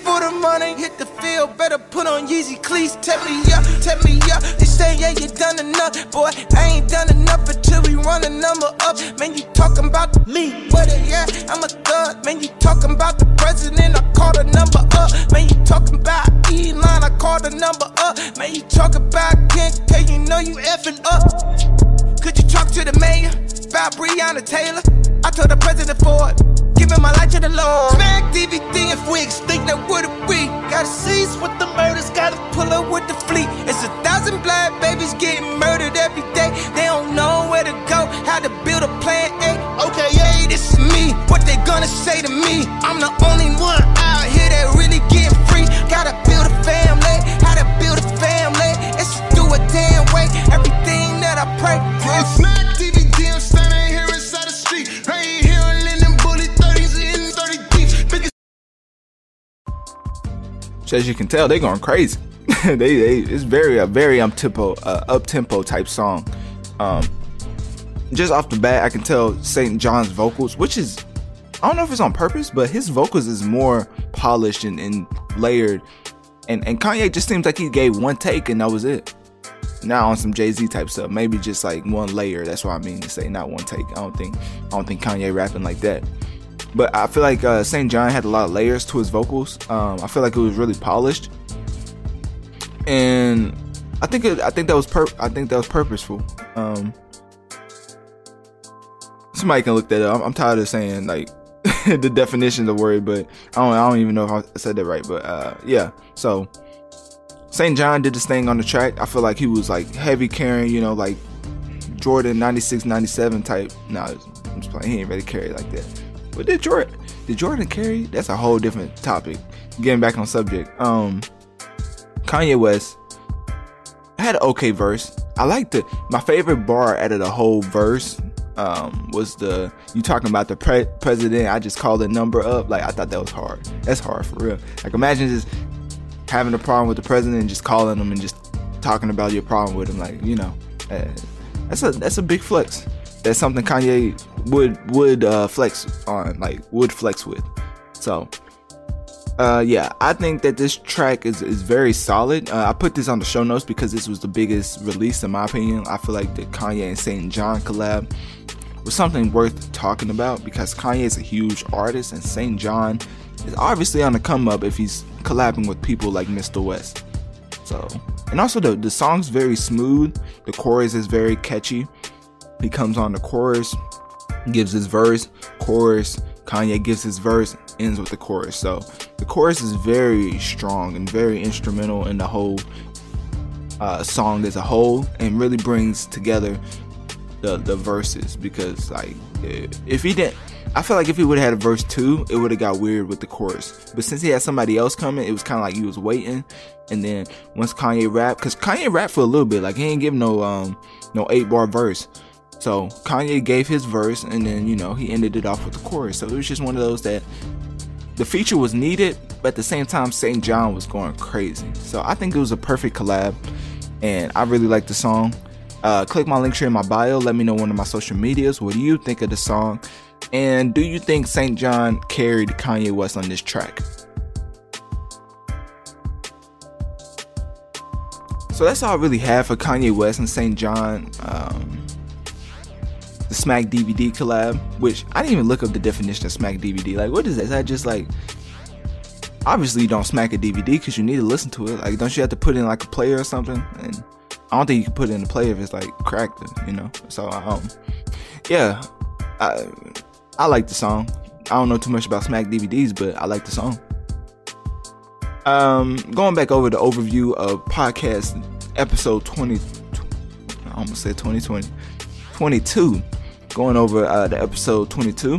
for the money, hit the field, better put on Yeezy cleats. Tap me up, tap me up. They say yeah, you done enough, boy. I ain't done enough until we run a number up. Man, you talking about me? What it yeah? I'm a thug. Man, you talking about the president? I called a number up. Man, you talking about Elon? I called a number up. Man, you talk about Ken K? You know you effing up. Could you talk to the mayor about Breonna Taylor? I told the president for it giving my life to the Lord. Smack DVD if we extinct, then what if we? Gotta cease with the murders, gotta pull up with the fleet. It's a thousand black babies getting murdered every day. They don't know where to go, how to build a plan A. Okay, yeah, this is me. What they gonna say to me? I'm the only one out here that really getting free. Gotta build a family, how to build a family. It's do a damn way. Everything that I pray. Smack So as you can tell, they're going crazy. they, they it's very a very up tempo uh, up tempo type song. Um, just off the bat, I can tell SAINt JHN's vocals, which is I don't know if it's on purpose, but his vocals is more polished and, and layered. And and Kanye just seems like he gave one take and that was it. Now on some Jay Z type stuff, maybe just like one layer. That's what I mean to say, not one take. I don't think I don't think Kanye rapping like that. But I feel like uh, SAINt JHN had a lot of layers to his vocals. Um, I feel like it was really polished, and I think it, I think that was pur- I think that was purposeful. Um, somebody can look that up. I'm, I'm tired of saying like the definition of the word, but I don't I don't even know if I said that right. But uh, yeah, so SAINt JHN did this thing on the track. I feel like he was like heavy carrying, you know, like Jordan 96, 97 type. Nah, I'm just playing. He ain't really carry like that. Did Jordan did Jordan carry? That's a whole different topic. Getting back on subject. Um Kanye West had an okay verse. I liked it. My favorite bar out of the whole verse um, was the you talking about the pre- president. I just called the number up. Like I thought that was hard. That's hard for real. Like imagine just having a problem with the president and just calling him and just talking about your problem with him. Like you know, uh, that's a that's a big flex that's something Kanye would would uh, flex on, like would flex with. So, uh, yeah, I think that this track is is very solid. Uh, I put this on the show notes because this was the biggest release in my opinion. I feel like the Kanye and SAINt JHN collab was something worth talking about because Kanye is a huge artist and SAINt JHN is obviously on the come up if he's collabing with people like Mr. West. So, and also the the song's very smooth. The chorus is very catchy. He comes on the chorus, gives his verse, chorus, Kanye gives his verse, ends with the chorus. So the chorus is very strong and very instrumental in the whole uh, song as a whole, and really brings together the the verses because like if he didn't. I feel like if he would have had a verse two, it would have got weird with the chorus. But since he had somebody else coming, it was kind of like he was waiting. And then once Kanye rapped, because Kanye rapped for a little bit, like he ain't give no um no eight bar verse. So Kanye gave his verse and then, you know, he ended it off with the chorus. So it was just one of those that the feature was needed, but at the same time, SAINt JHN was going crazy. So I think it was a perfect collab and I really like the song. Uh, click my Linktree in my bio. Let me know one of my social medias. What do you think of the song? And do you think SAINt JHN carried Kanye West on this track? So that's all I really have for Kanye West and SAINt JHN. Um, the Smack DVD collab, which I didn't even look up the definition of Smack DVD. Like, what is that? Is that just like obviously you don't smack a DVD because you need to listen to it. Like, don't you have to put in like a player or something? And I don't think you can put in a player if it's like cracked, you know. So um, yeah, I I like the song. I don't know too much about Smack DVDs, but I like the song. Um, going back over the overview of podcast episode 20, I almost said 2020, 22. Going over uh, the episode 22.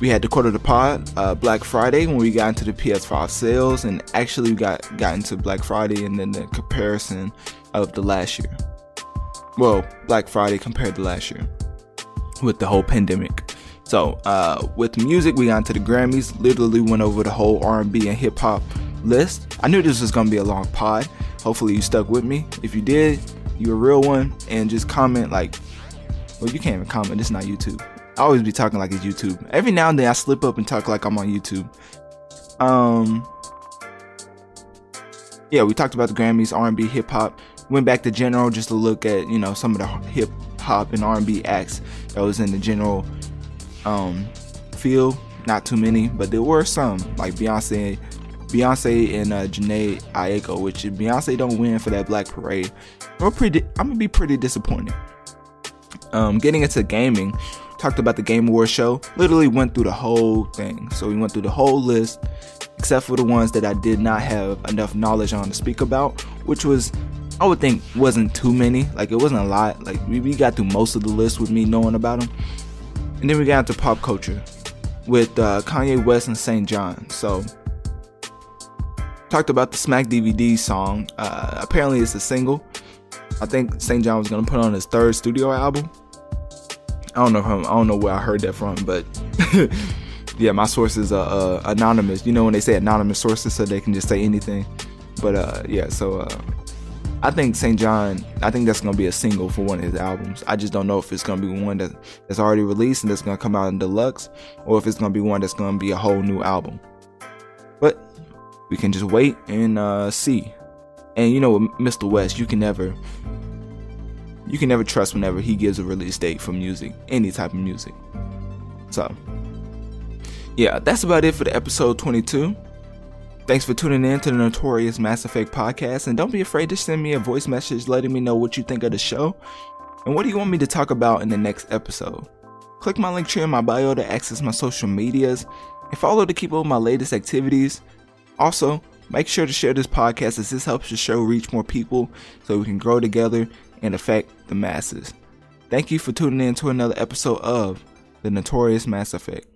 We had the quarter of the pod, uh, Black Friday, when we got into the PS5 sales, and actually we got got into Black Friday and then the comparison of the last year. Well, Black Friday compared to last year with the whole pandemic. So, uh, with music, we got into the Grammys. Literally went over the whole R&B and hip hop list. I knew this was gonna be a long pod. Hopefully, you stuck with me. If you did, you a real one. And just comment like, well, you can't even comment. It's not YouTube. I always be talking like it's YouTube. Every now and then, I slip up and talk like I'm on YouTube. Um, yeah, we talked about the Grammys, R&B, hip hop. Went back to general just to look at you know some of the hip hop and R&B acts that was in the general um, field. Not too many, but there were some like Beyonce, Beyonce and uh, Jhené Aiko. Which Beyonce don't win for that Black Parade, we're pretty. I'm gonna be pretty disappointed. Um, getting into gaming, talked about the Game Awards show. Literally went through the whole thing. So we went through the whole list, except for the ones that I did not have enough knowledge on to speak about, which was I would think wasn't too many. Like it wasn't a lot. Like we, we got through most of the list with me knowing about them. And then we got into pop culture with uh, Kanye West and SAINt JHN. So talked about the Smack DVD song. Uh, apparently it's a single. I think SAINt JHN was gonna put on his third studio album. I don't know from I don't know where I heard that from, but yeah, my sources are uh, anonymous. You know when they say anonymous sources, so they can just say anything. But uh, yeah, so uh, I think SAINt JHN, I think that's gonna be a single for one of his albums. I just don't know if it's gonna be one that, that's already released and that's gonna come out in deluxe, or if it's gonna be one that's gonna be a whole new album. But we can just wait and uh, see. And you know, Mr. West, you can never, you can never trust whenever he gives a release date for music, any type of music. So, yeah, that's about it for the episode 22. Thanks for tuning in to the Notorious Mass Effect podcast, and don't be afraid to send me a voice message letting me know what you think of the show and what do you want me to talk about in the next episode. Click my Linktree in my bio to access my social medias and follow to keep up with my latest activities. Also, make sure to share this podcast as this helps the show reach more people so we can grow together and affect the masses. Thank you for tuning in to another episode of The Notorious Mass Effect.